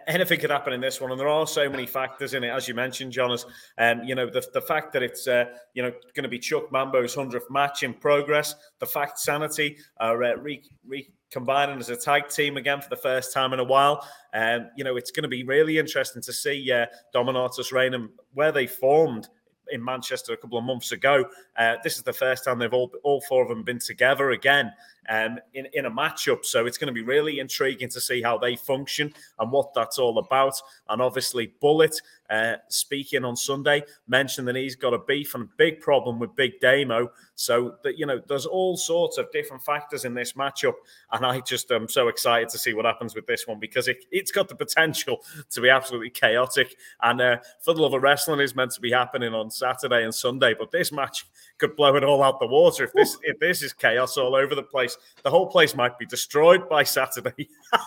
Anything could happen in this one, and there are so many factors in it, as you mentioned, Jonas. Um, you know, the, the fact that it's uh, you know going to be Chuck Mambo's hundredth match in progress, the fact Sanity are uh, re- recombining as a tag team again for the first time in a while. Um, you know, it's going to be really interesting to see uh, Dominatus Reign where they formed in Manchester a couple of months ago. Uh, this is the first time they've all all four of them been together again um, in, in a matchup. So it's going to be really intriguing to see how they function and what that's all about. And obviously, Bullet, uh, speaking on Sunday, mentioned that he's got a beef and a big problem with Big Damo. So that you know, there's all sorts of different factors in this matchup, and I just am so excited to see what happens with this one because it, has got the potential to be absolutely chaotic. And uh, for the love of wrestling is meant to be happening on Saturday and Sunday, but this match could blow it all out the water if this if this is chaos all over the place. The whole place might be destroyed by Saturday.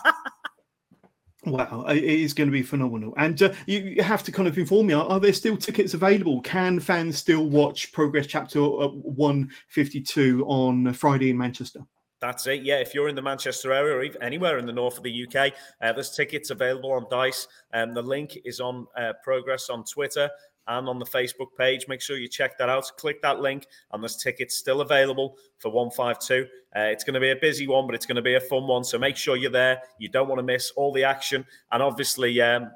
Wow, it is going to be phenomenal. And uh, you have to kind of inform me: are, are, there still tickets available? Can fans still watch Progress Chapter uh, One Fifty Two on Friday in Manchester? That's it. Yeah, if you're in the Manchester area or even anywhere in the north of the UK, uh, there's tickets available on Dice. And um, the link is on uh, Progress on Twitter and on the Facebook page. Make sure you check that out. Click that link, and there's tickets still available for 152. Uh, it's going to be a busy one, but it's going to be a fun one. So make sure you're there. You don't want to miss all the action. And obviously, um,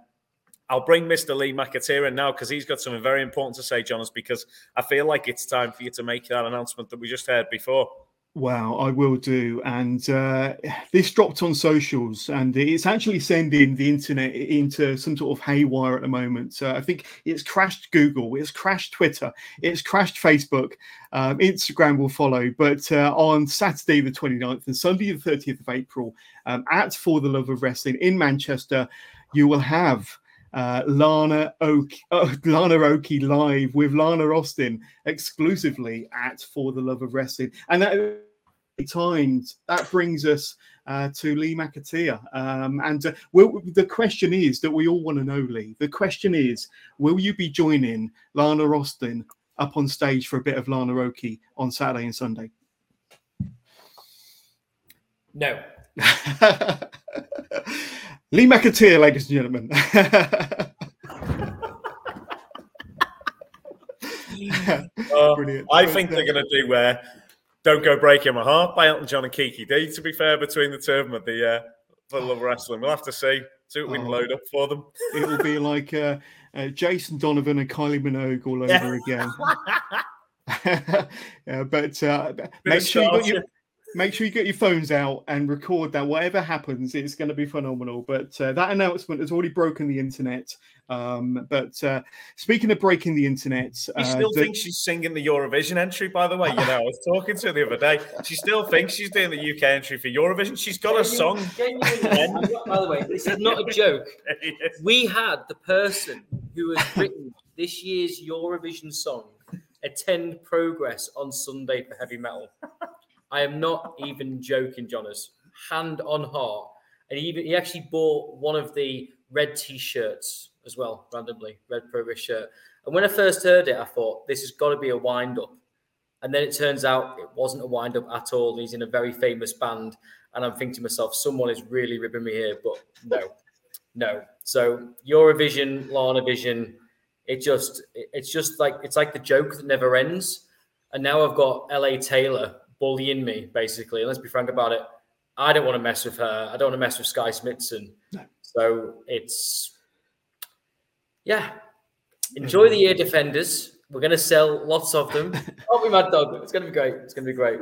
I'll bring Mr. Lee McAteer in now because he's got something very important to say, Jonas, because I feel like it's time for you to make that announcement that we just heard before. Wow, I will do. And uh, this dropped on socials, and it's actually sending the internet into some sort of haywire at the moment. Uh, I think it's crashed Google, it's crashed Twitter, it's crashed Facebook. Um, Instagram will follow. But uh, on Saturday, the 29th, and Sunday, the 30th of April, um, at For the Love of Wrestling in Manchester, you will have uh, Lana Oki, uh, Lana Oki live with Lana Austin exclusively at For the Love of Wrestling, and that times that brings us uh, to Lee McAteer. Um, and uh, will, the question is that we all want to know, Lee. The question is, will you be joining Lana Austin up on stage for a bit of Lana Oki on Saturday and Sunday? No. Lee McAteer, ladies and gentlemen. uh, I think they're going to do where don't Go Breaking My Heart by Elton John and Kiki Dee, to be fair, between the two of them at the, uh, the Love Wrestling. We'll have to see. See what we can oh. load up for them. It will be like uh, uh, Jason Donovan and Kylie Minogue all over again. yeah, but uh, make sure you got your make sure you get your phones out and record that. Whatever happens, it's going to be phenomenal. But uh, that announcement has already broken the internet. Um, but uh, speaking of breaking the internet, she uh, still the... thinks she's singing the Eurovision entry. By the way, you know, I was talking to her the other day. She still thinks she's doing the UK entry for Eurovision. She's got a song. by the way, this is not a joke. We had the person who has written this year's Eurovision song attend progress on Sunday for heavy metal. I am not even joking, Jonas. Hand on heart. And he even he actually bought one of the red t-shirts as well, randomly, red progress shirt. And when I first heard it, I thought this has got to be a wind up. And then it turns out it wasn't a wind up at all. He's in a very famous band. And I'm thinking to myself, someone is really ripping me here, but no, no. So Eurovision, Lana Vision, it just it's just like it's like the joke that never ends. and now I've got LA Taylor bullying me basically. And let's be frank about it. I don't want to mess with her. I don't want to mess with Skye Smitson. No. So it's yeah. Enjoy the year defenders. We're gonna sell lots of them. Oh, be mad dog. It's gonna be great. It's gonna be great.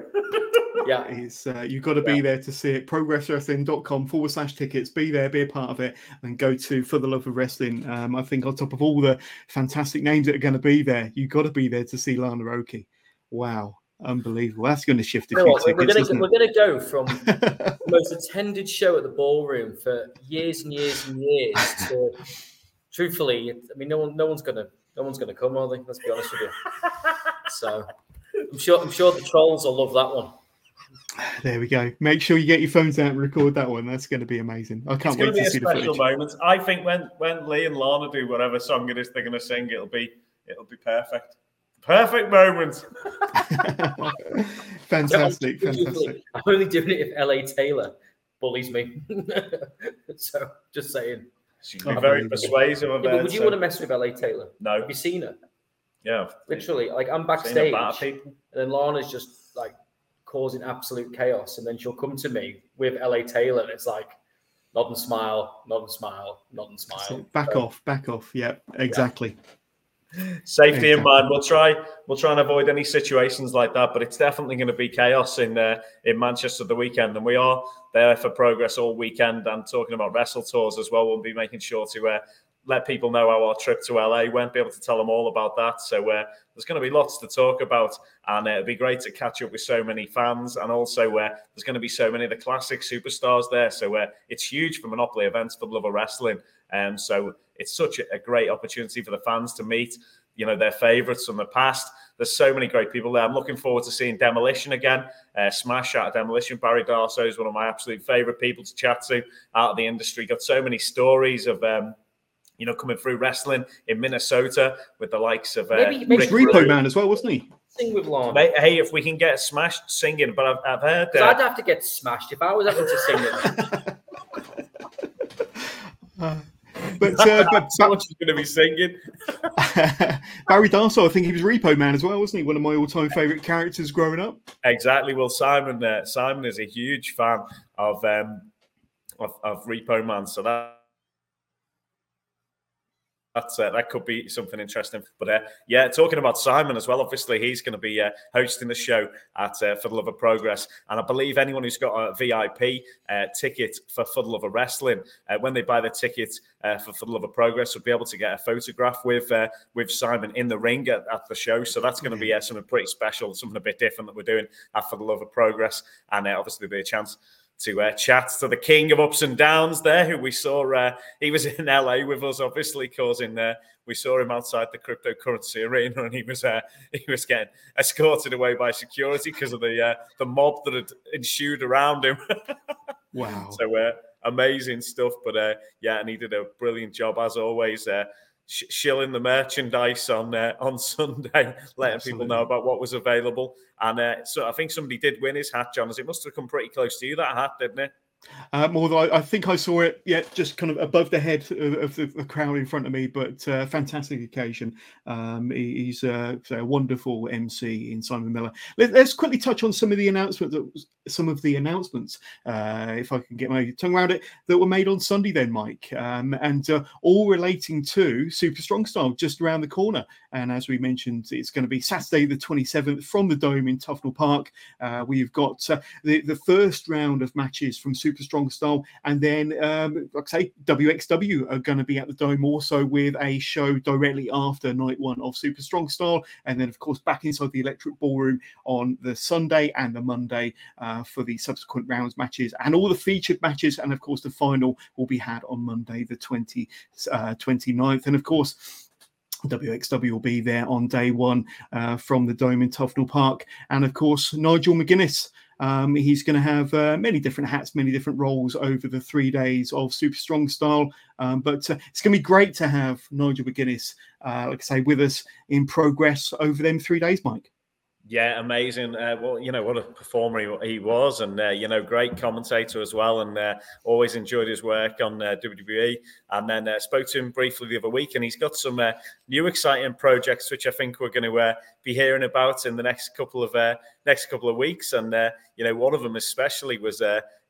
Yeah. It's uh, you've got to be yeah. there to see it. Progresswrestling.com forward slash tickets. Be there, be a part of it, and go to For the Love of Wrestling. Um, I think on top of all the fantastic names that are going to be there, you've got to be there to see Lana Oki. Wow. Unbelievable. That's going to shift a few tickets, we're, going to, we're going to go from the most attended show at the ballroom for years and years and years to, truthfully, I mean, no one, no one's going to, no one's going to come, are they? Let's be honest with you. So, I'm sure, I'm sure the trolls will love that one. There we go. Make sure you get your phones out and record that one. That's going to be amazing. I can't wait to see the footage. Moment. I think when when Lee and Lana do whatever song it is they're going to sing, it'll be it'll be perfect. Perfect moment. fantastic, fantastic. I'm only doing it if LA Taylor bullies me. so just saying. She'd be very persuasive yeah, but would you so. want to mess with LA Taylor? No. Have you seen her? Yeah. Literally, like I'm backstage, and then Lana's just like causing absolute chaos, and then she'll come to me with LA Taylor, and it's like nod and smile, nod and smile, nod and smile. So back so, off, back off. Yeah, exactly. Yeah. Safety in mind. We'll try. We'll try and avoid any situations like that. But it's definitely going to be chaos in uh, in Manchester the weekend, and we are there for progress all weekend and talking about wrestle tours as well. We'll be making sure to uh, let people know how our trip to LA went. Be able to tell them all about that. So uh, there's going to be lots to talk about, and uh, it'd be great to catch up with so many fans. And also, uh, there's going to be so many of the classic superstars there. So uh, it's huge for Monopoly events for the love of wrestling. And um, so it's such a, a great opportunity for the fans to meet you know their favourites from the past. There's so many great people there. I'm looking forward to seeing Demolition again. Uh, smash out of Demolition. Barry Darsow is one of my absolute favourite people to chat to out of the industry. Got so many stories of um, you know coming through wrestling in Minnesota with the likes of uh, maybe, maybe Repo Man as well, wasn't he? Sing with Lon. Hey, if we can get smashed singing, but I've, I've heard. Uh, I'd have to get smashed if I was having to sing it. But uh, but someone's going to be singing. Barry Darsow, I think he was Repo Man as well, wasn't he? One of my all-time favorite characters growing up. Exactly. Well, Simon uh, Simon is a huge fan of um, of, of Repo Man, so that that's uh, that could be something interesting. But uh, yeah, talking about Simon as well. Obviously, he's going to be uh, hosting the show at uh, For the Love of Progress, and I believe anyone who's got a VIP uh, ticket for For the Love of Wrestling, uh, when they buy the ticket uh, for For the Love of Progress, will be able to get a photograph with with Simon in the ring at, at the show. So that's going to be something pretty special, something a bit different that we're doing at For the Love of Progress, and obviously be a chance to uh, chat to the king of ups and downs there, who we saw. Uh, he was in LA with us, obviously, causing. Uh, we saw him outside the cryptocurrency arena, and he was uh, he was getting escorted away by security because of the uh, the mob that had ensued around him. wow! So uh, amazing stuff, but yeah, and he did a brilliant job as always sh- shilling the merchandise on uh, on Sunday, letting Absolutely. people know about what was available. And uh, so I think somebody did win his hat, John. As it must have come pretty close to you that hat, didn't it? Um, although I, I, think I saw it, yeah, just kind of above the head of, of the, the, crowd in front of me. But uh, fantastic occasion. Um, he, he's a, a, wonderful MC in Simon Miller. Let, us quickly touch on some of the announcements. Some of the announcements, uh, if I can get my tongue around it, that were made on Sunday. Then, Mike, um, and uh, all relating to Super Strong Style, just around the corner. And as we mentioned, it's going to be Saturday the 27th from the Dome in Tufnell Park. Uh, we've got uh, the the first round of matches from Super super strong style. And then, um, like I say, WXW are going to be at the Dome also with a show directly after night one of super strong style. And then, of course, back inside the Electric Ballroom on the Sunday and the Monday uh, for the subsequent rounds matches and all the featured matches. And of course, the final will be had on Monday, the 20, uh, 29th. And of course, WXW will be there on day one uh, from the Dome in Tufnell Park. And of course, Nigel McGuinness um, he's going to have uh, many different hats, many different roles over the three days of Super Strong Style. Um, but uh, it's going to be great to have Nigel McGuinness, uh, like I say, with us in progress over them three days, Mike. Yeah, amazing. Uh, well, you know what a performer he, he was, and uh, you know, great commentator as well, and uh, always enjoyed his work on uh, WWE. And then uh, spoke to him briefly the other week, and he's got some uh, new exciting projects which I think we're going to be hearing about in the next couple of next couple of weeks. And you know, one of them especially was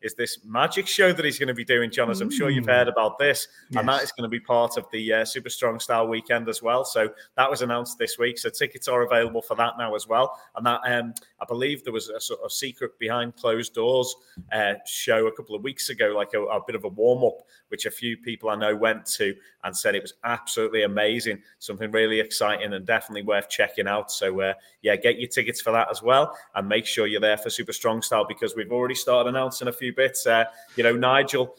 is this magic show that he's going to be doing, John. As I'm sure you've heard about this, yes. and that is going to be part of the uh, Super Strong Style weekend as well. So that was announced this week. So tickets are available for that now as well. And that um, I believe there was a sort of secret behind closed doors uh, show a couple of weeks ago, like a, a bit of a warm up, which a few people I know went to and said it was absolutely amazing, something really exciting and definitely worth checking out. So uh, yeah, get your tickets for that as well, and make sure you're there for Super Strong Style because we've already started announcing a few few bits. Uh, you know, Nigel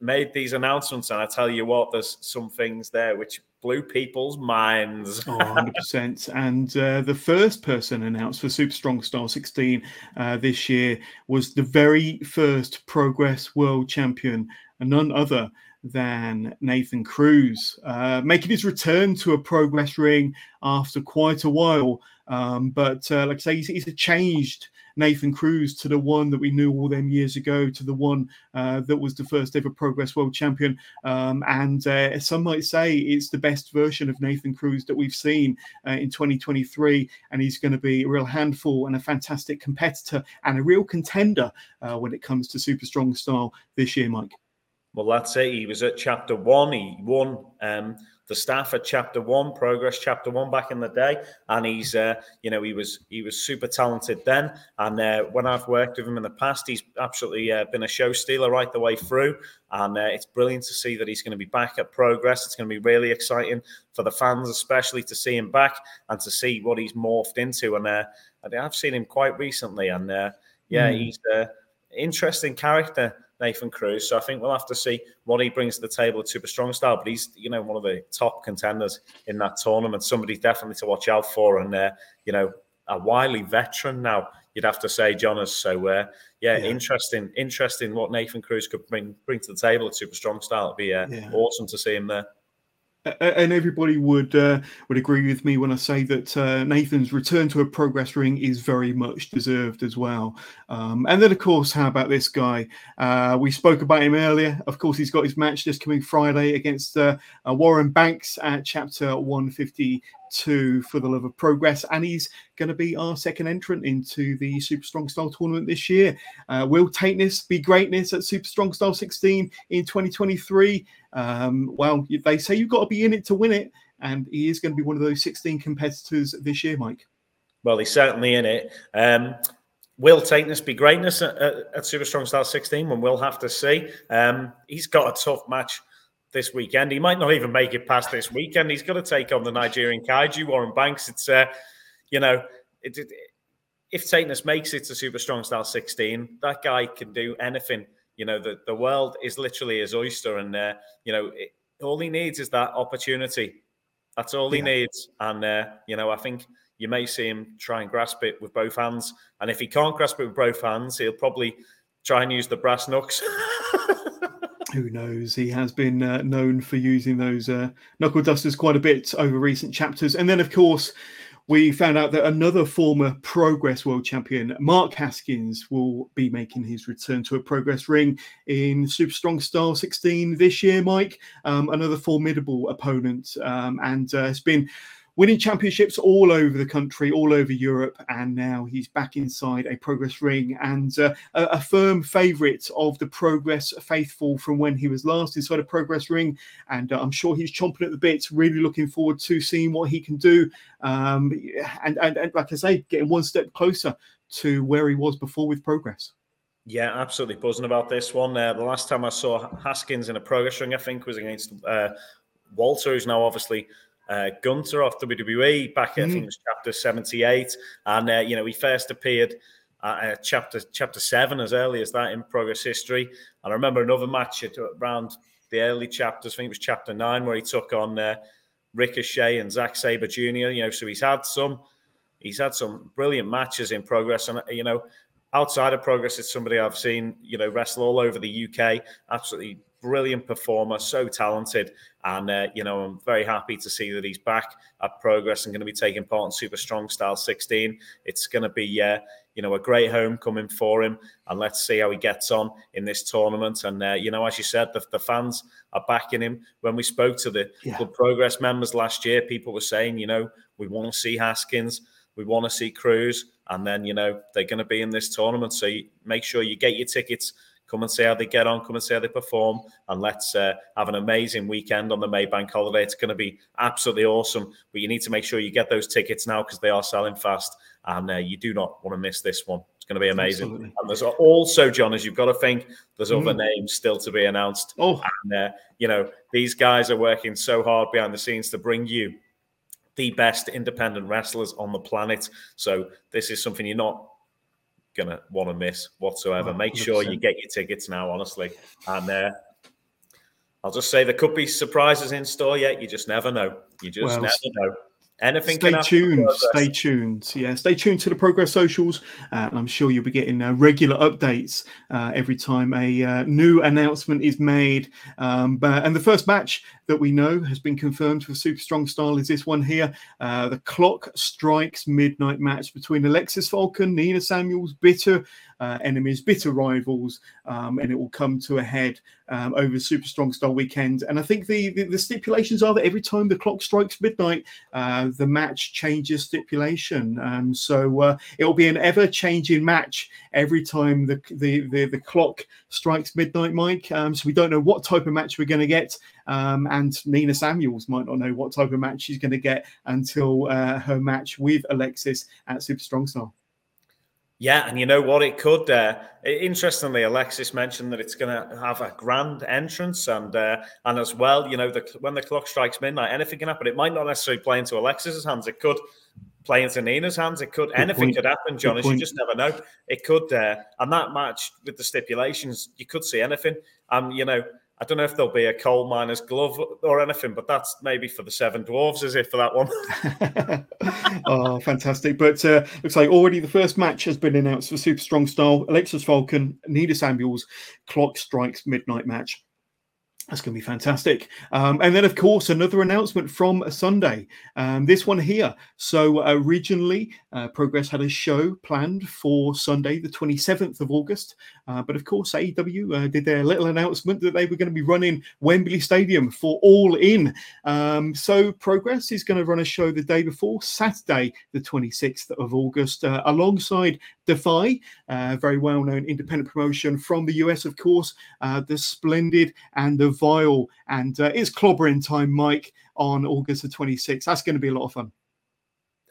made these announcements, and I tell you what, there's some things there which blew people's minds. oh, 100%. And uh, the first person announced for Super Strong Style 16 uh, this year was the very first Progress World Champion, and none other than Nathan Cruz, uh, making his return to a Progress ring after quite a while. Um, but uh, like I say, he's, he's a changed Nathan Cruz to the one that we knew all them years ago, to the one uh, that was the first ever Progress World Champion. Um, and uh, some might say it's the best version of Nathan Cruz that we've seen uh, in 2023. And he's going to be a real handful and a fantastic competitor and a real contender uh, when it comes to super strong style this year, Mike. Well, that's it. He was at chapter one. He won. Um, the staff at Chapter One, Progress Chapter One back in the day, and he's uh, you know he was he was super talented then. And uh, when I've worked with him in the past, he's absolutely uh, been a show stealer right the way through. And uh, it's brilliant to see that he's going to be back at Progress. It's going to be really exciting for the fans, especially to see him back and to see what he's morphed into. And uh, I've seen him quite recently, and uh, yeah, mm. he's an interesting character Nathan Cruz. So I think we'll have to see what he brings to the table at Super Strong Style. But he's, you know, one of the top contenders in that tournament. Somebody definitely to watch out for, and uh, you know, a wily veteran now. You'd have to say, Jonas. So uh, yeah, yeah, interesting, interesting what Nathan Cruz could bring bring to the table at Super Strong Style. It'd be uh, yeah. awesome to see him there and everybody would uh, would agree with me when I say that uh, Nathan's return to a progress ring is very much deserved as well. Um, and then, of course, how about this guy? Uh, we spoke about him earlier. Of course, he's got his match this coming Friday against uh, uh, Warren Banks at Chapter 150 to For the Love of Progress, and he's going to be our second entrant into the Super Strong Style tournament this year. Uh, will Tateness be greatness at Super Strong Style 16 in 2023? Um, well, they say you've got to be in it to win it, and he is going to be one of those 16 competitors this year, Mike. Well, he's certainly in it. Um, will Tateness be greatness at, at, at Super Strong Style 16? When we'll have to see. Um, he's got a tough match this weekend. He might not even make it past this weekend. He's got to take on the Nigerian Kaiju, Warren Banks. It's, uh, you know, it, it, if Tateness makes it to Super Strong Style 16, that guy can do anything. You know, the, the world is literally his oyster. And, uh, you know, it, all he needs is that opportunity. That's all he yeah. needs. And, uh, you know, I think you may see him try and grasp it with both hands. And if he can't grasp it with both hands, he'll probably try and use the brass knucks. who knows? He has been uh, known for using those uh, knuckle dusters quite a bit over recent chapters. And then, of course, we found out that another former Progress World Champion, Mark Haskins, will be making his return to a Progress ring in Super Strong Style 16 this year, Mike. Um, another formidable opponent. Um, and uh, it's been winning championships all over the country, all over Europe, and now he's back inside a Progress ring and uh, a, a, firm favourite of the Progress faithful from when he was last inside a Progress ring. And uh, I'm sure he's chomping at the bit, really looking forward to seeing what he can do. Um, and, and, and like I say, getting one step closer to where he was before with Progress. Yeah, absolutely buzzing about this one. Uh, the last time I saw Haskins in a progress ring, I think, was against uh, Walter, who's now obviously uh, Gunther off WWE back, mm. I think it was chapter 78. And, uh, you know, he first appeared at chapter chapter 7 as early as that in Progress history. And I remember another match at, around the early chapters, I think it was chapter 9, where he took on uh, Ricochet and Zack Sabre Jr., you know, so he's had some. He's had some brilliant matches in progress, and you know, outside of progress, it's somebody I've seen, you know, wrestle all over the UK. Absolutely brilliant performer, so talented. And, uh, you know, I'm very happy to see that he's back at Progress and going to be taking part in Super Strong Style 16. It's going to be, uh, you know, a great homecoming for him. And let's see how he gets on in this tournament. And, uh, you know, as you said, the, the, fans are backing him. When we spoke to the yeah. Progress members last year, people were saying, you know, we want to see Haskins, we want to see Cruz. And then, you know, they're going to be in this tournament. So you, make sure you get your tickets Come and see how they get on. Come and see how they perform. And let's uh, have an amazing weekend on the Maybank holiday. It's going to be absolutely awesome. But you need to make sure you get those tickets now because they are selling fast. And uh, you do not want to miss this one. It's going to be amazing. Absolutely. And there's also, John, as you've got to think, there's mm. other names still to be announced. Oh, and, uh, you know, these guys are working so hard behind the scenes to bring you the best independent wrestlers on the planet. So this is something you're not gonna want to miss whatsoever. Make sure you get your tickets now, honestly. And uh, I'll just say there could be surprises in store yet. You just never know. You just well, never know. Anything stay tuned. Stay tuned. Yeah, stay tuned to the Progress socials. Uh, and I'm sure you'll be getting uh, regular updates uh, every time a uh, new announcement is made. Um, but, and the first match that we know has been confirmed for Super Strong Style is this one here uh, the Clock Strikes Midnight match between Alexis Falcon, Nina Samuels, Bitter uh, enemies, bitter rivals, um, and it will come to a head um, over Super Strong Style weekend. And I think the, the, the stipulations are that every time the clock strikes midnight, uh, the match changes stipulation. Um, so uh, it will be an ever changing match every time the, the the, the clock strikes midnight, Mike. Um, so we don't know what type of match we're going to get. Um, and Nina Samuels might not know what type of match she's going to get until uh, her match with Alexis at Super Strong Style. Yeah, and you know what? It could. Uh, interestingly, Alexis mentioned that it's going to have a grand entrance, and uh, and as well, you know, the, when the clock strikes midnight, anything can happen. It might not necessarily play into Alexis's hands. It could play into Nina's hands. It could. Good anything point. could happen, John. As you just never know. It could. Uh, and that match with the stipulations, you could see anything. Um, you know, I don't know if there'll be a coal miner's glove or anything, but that's maybe for the Seven Dwarves, is it, for that one? oh, fantastic. But uh, looks like already the first match has been announced for Super Strong Style. Alexis Falcon, Nina Samuels, Clock Strikes Midnight match. That's going to be fantastic. Um, and then, of course, another announcement from a Sunday. Um, this one here. So, originally, uh, Progress had a show planned for Sunday, the 27th of August. Uh, but of course, AEW uh, did their little announcement that they were going to be running Wembley Stadium for All In. Um, so, Progress is going to run a show the day before, Saturday, the 26th of August, uh, alongside Defy, uh, very well known independent promotion from the US, of course, uh, the Splendid and the Vile. And uh, it's clobbering time, Mike, on August the 26th. That's going to be a lot of fun.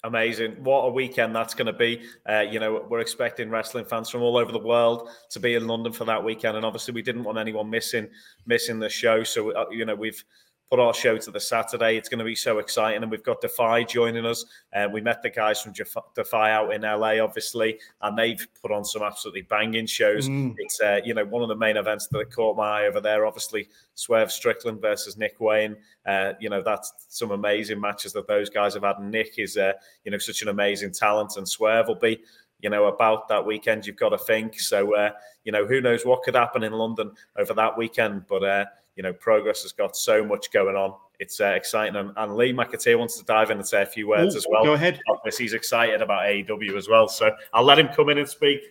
Amazing. What a weekend that's going to be. Uh, you know, we're expecting wrestling fans from all over the world to be in London for that weekend. And obviously, we didn't want anyone missing missing the show. So, uh, you know, we've put our show to the Saturday. It's going to be so exciting. And we've got Defy joining us. And uh, we met the guys from Defy out in LA, obviously, and they've put on some absolutely banging shows. Mm. It's, uh, you know, one of the main events that caught my eye over there. Obviously, Swerve Strickland versus Nick Wayne. Uh, you know, that's some amazing matches that those guys have had. And Nick is, uh, you know, such an amazing talent. And Swerve will be you know, about that weekend, you've got to think. So, uh, you know, who knows what could happen in London over that weekend. But, uh, you know, Progress has got so much going on. It's uh, exciting. And, and, Lee McAteer wants to dive in and say a few words Ooh, as well. Go ahead. He's excited about AEW as well. So I'll let him come in and speak.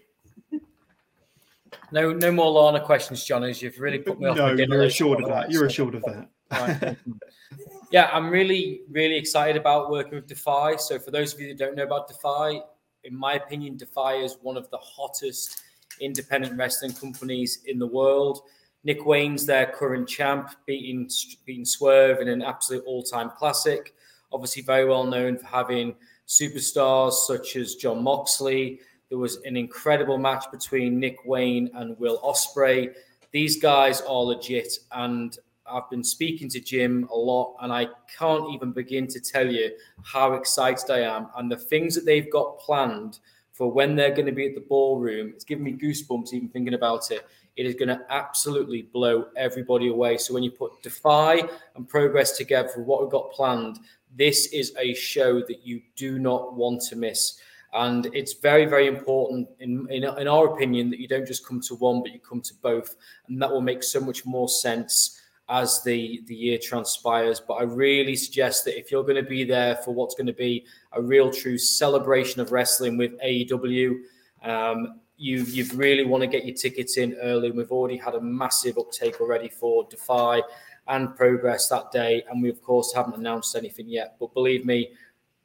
No, no more Lana questions, John. As you've really put me off. No, you're assured of that. You're assured of that. Right. yeah, I'm really, really excited about working with Defy. So, for those of you that don't know about Defy, in my opinion, Defy is one of the hottest independent wrestling companies in the world. Nick Wayne's their current champ, beating beating Swerve in an absolute all-time classic. Obviously, very well known for having superstars such as Jon Moxley. There was an incredible match between Nick Wayne and Will Ospreay. These guys are legit, and I've been speaking to Jim a lot, and I can't even begin to tell you how excited I am and the things that they've got planned for when they're going to be at the ballroom. It's giving me goosebumps even thinking about it. It is going to absolutely blow everybody away. So when you put Defy and Progress together for what we've got planned, this is a show that you do not want to miss. And it's very, very important, in, in, in our opinion, that you don't just come to one, but you come to both. And that will make so much more sense as the, the year transpires. But I really suggest that if you're going to be there for what's going to be a real true celebration of wrestling with AEW, um, you you really want to get your tickets in early. We've already had a massive uptake already for Defy and Progress that day, and we of course haven't announced anything yet. But believe me,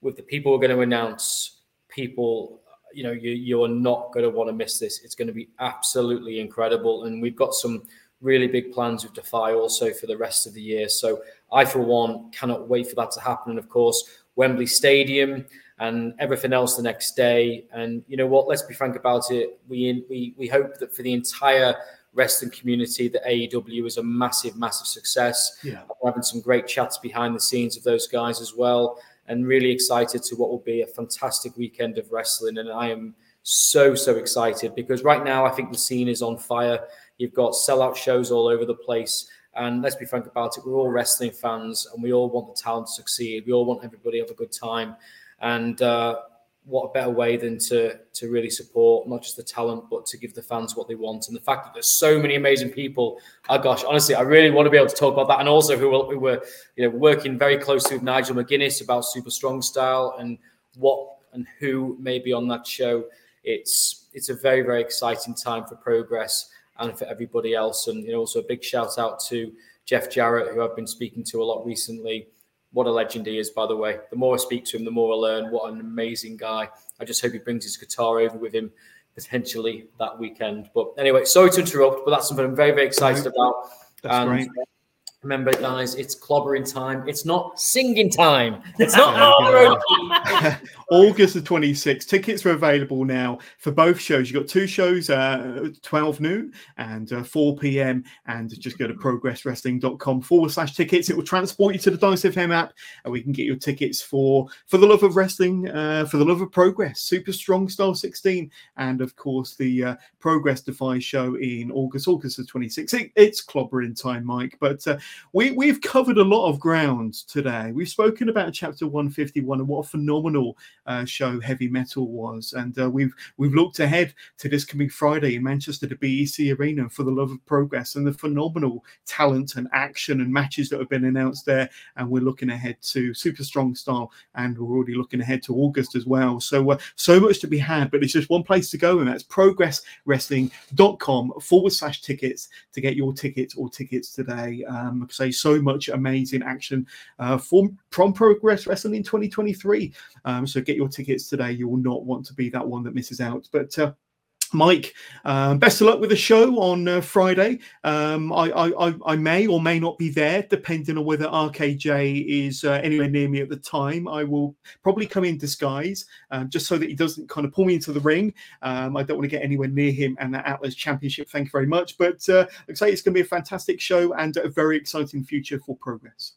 with the people we're going to announce, people, you know, you you are not going to want to miss this. It's going to be absolutely incredible, and we've got some really big plans with Defy also for the rest of the year. So I, for one, cannot wait for that to happen. And of course, Wembley Stadium and everything else the next day. And you know what? Let's be frank about it. We we we hope that for the entire wrestling community, that AEW is a massive, massive success. Yeah, We're having some great chats behind the scenes of those guys as well, and really excited to what will be a fantastic weekend of wrestling. And I am so so excited because right now I think the scene is on fire. You've got sellout shows all over the place. And let's be frank about it, we're all wrestling fans and we all want the talent to succeed. We all want everybody to have a good time. And uh, what a better way than to to really support not just the talent, but to give the fans what they want. And the fact that there's so many amazing people. Oh gosh, honestly, I really want to be able to talk about that. And also who, who were you know working very closely with Nigel McGuinness about Super Strong Style and what and who may be on that show. It's it's a very very exciting time for progress and for everybody else. And you know, also a big shout out to Jeff Jarrett, who I've been speaking to a lot recently. What a legend he is, by the way. The more I speak to him, the more I learn. What an amazing guy. I just hope he brings his guitar over with him potentially that weekend. But anyway, sorry to interrupt, but that's something I'm very, very excited about. That's and great. Remember, guys, it's clobbering time. It's not singing time. It's not August the 26th. Tickets are available now for both shows. You've got two shows, uh, 12 noon and uh, 4 p.m. And just go to progresswrestling.com forward slash tickets. It will transport you to the Dice FM app and we can get your tickets for for the love of wrestling, uh, for the love of progress, Super Strong Style 16, and of course the uh, Progress Defy show in August, August the 26th. It, it's clobbering time, Mike, but uh, we, we've covered a lot of ground today. We've spoken about chapter 151 and what a phenomenal uh, show heavy metal was, and uh, we've we've looked ahead to this coming Friday in Manchester, the BEC Arena, for the love of progress and the phenomenal talent and action and matches that have been announced there. And we're looking ahead to Super Strong Style, and we're already looking ahead to August as well. So uh, so much to be had, but it's just one place to go, and that's progresswrestling.com forward slash tickets to get your tickets or tickets today. Um, like I say, so much amazing action uh, from, from Progress Wrestling in 2023. Um, so get your tickets today. You will not want to be that one that misses out. But uh, Mike, um, best of luck with the show on uh, Friday. Um, I, I, I, may or may not be there, depending on whether RKJ is uh, anywhere near me at the time. I will probably come in disguise, um, just so that he doesn't kind of pull me into the ring. Um, I don't want to get anywhere near him and that Atlas Championship. Thank you very much. But uh, like say, it's going to be a fantastic show and a very exciting future for progress.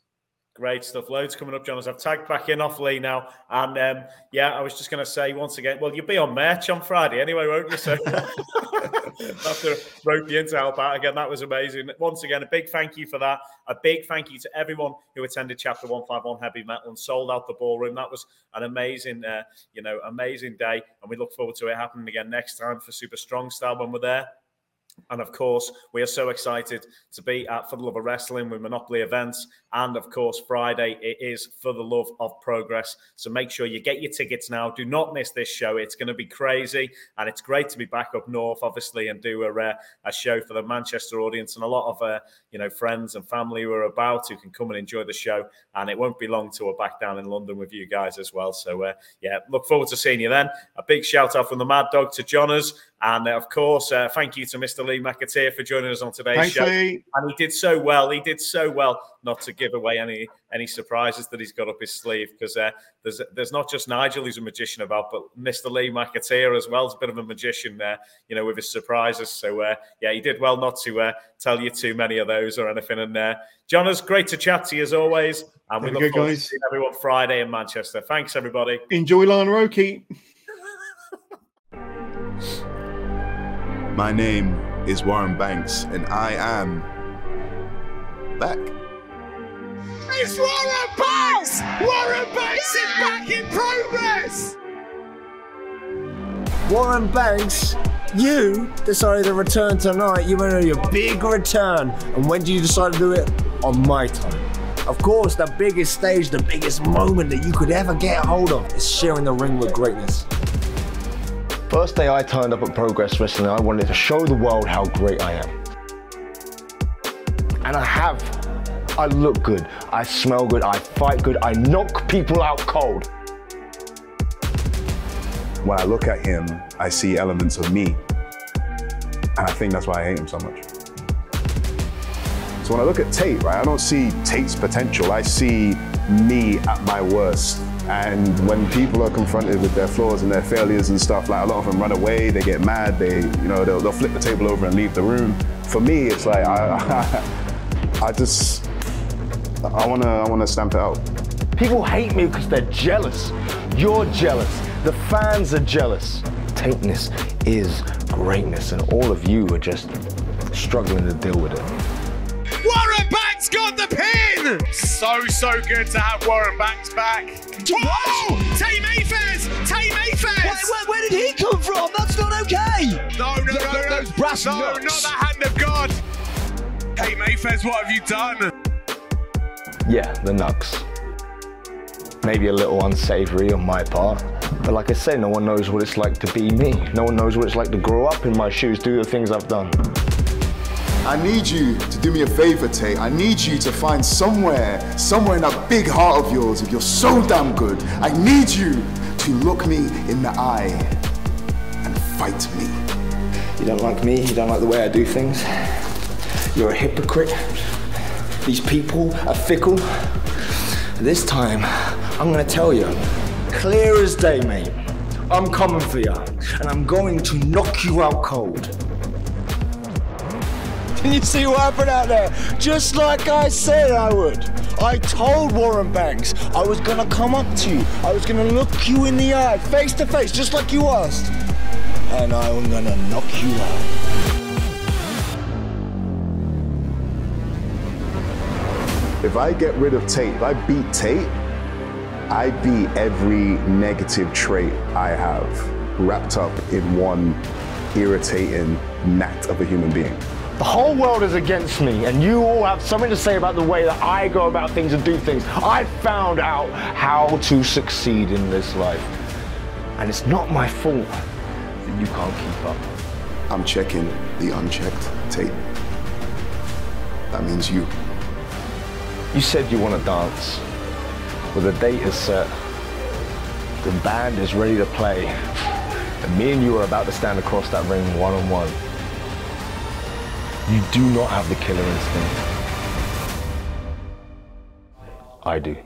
Great stuff. Loads coming up, John. As I've tagged back in off Lee now. And um, yeah, I was just going to say once again, well, you'll be on merch on Friday anyway, won't you? So to rope you in to help out again. That was amazing. Once again, a big thank you for that. A big thank you to everyone who attended Chapter 151 Heavy Metal and sold out the ballroom. That was an amazing, uh, you know, amazing day. And we look forward to it happening again next time for Super Strong Style when we're there. And of course, we are so excited to be at For the Love of Wrestling with Monopoly events. And of course, Friday it is For the Love of Progress. So make sure you get your tickets now. Do not miss this show. It's going to be crazy. And it's great to be back up north, obviously, and do a, uh, a show for the Manchester audience and a lot of uh, you know friends and family who are about who can come and enjoy the show. And it won't be long till we're back down in London with you guys as well. So uh, yeah, look forward to seeing you then. A big shout out from the Mad Dog to Johners. And uh, of course, uh, thank you to Mr. Lee McAteer for joining us on today's Thanks, show. Lee. And he did so well. He did so well not to give away any any surprises that he's got up his sleeve because uh, there's there's not just Nigel who's a magician about, but Mr. Lee McAteer as well is a bit of a magician there, you know, with his surprises. So uh, yeah, he did well not to uh, tell you too many of those or anything. And uh, John, it's great to chat to you as always. And we look forward guys. to seeing everyone Friday in Manchester. Thanks, everybody. Enjoy Lana Roki. My name is Warren Banks, and I am back. It's Warren Banks! Warren Banks is back in progress! Warren Banks, you decided to return tonight. You went on your big return. And when did you decide to do it? On my time. Of course, the biggest stage, the biggest moment that you could ever get a hold of is sharing the ring with greatness. First day I turned up at Progress Wrestling, I wanted to show the world how great I am. And I have. I look good, I smell good, I fight good, I knock people out cold. When I look at him, I see elements of me. And I think that's why I hate him so much. So when I look at Tate, right, I don't see Tate's potential. I see me at my worst. And when people are confronted with their flaws and their failures and stuff, like a lot of them run away, they get mad, they, you know, they'll, they'll flip the table over and leave the room. For me, it's like I, I, I just, I wanna, I wanna stamp it out. People hate me because they're jealous. You're jealous. The fans are jealous. Tateness is greatness, and all of you are just struggling to deal with it. Warren Banks got the pin! So, so good to have Warren Banks back. Whoa! Tate Mayfairs! Tate Mayfairs! Where, where, where, did he come from? That's not okay! No, no, no, no. Those brass no, nuts. not the hand of God. Hey Mayfair's, what have you done? Yeah, the nugs. Maybe a little unsavory on my part. But like I say, no one knows what it's like to be me. No one knows what it's like to grow up in my shoes, do the things I've done. I need you to do me a favor, Tate. I need you to find somewhere, somewhere in that big heart of yours, if you're so damn good, I need you to look me in the eye and fight me. You don't like me, you don't like the way I do things. You're a hypocrite. These people are fickle. This time, I'm gonna tell you, clear as day, mate. I'm coming for you, and I'm going to knock you out cold. Can you see what happened out there? Just like I said I would. I told Warren Banks I was gonna come up to you. I was gonna look you in the eye, face to face, just like you asked. And I'm gonna knock you out. If I get rid of Tate, if I beat Tate, I beat every negative trait I have wrapped up in one irritating gnat of a human being. The whole world is against me, and you all have something to say about the way that I go about things and do things. I found out how to succeed in this life. And it's not my fault that you can't keep up. I'm checking the unchecked tape. That means you. You said you want to dance. Well, the date is set. The band is ready to play. And me and you are about to stand across that ring one on one. You do not have the killer instinct. I do.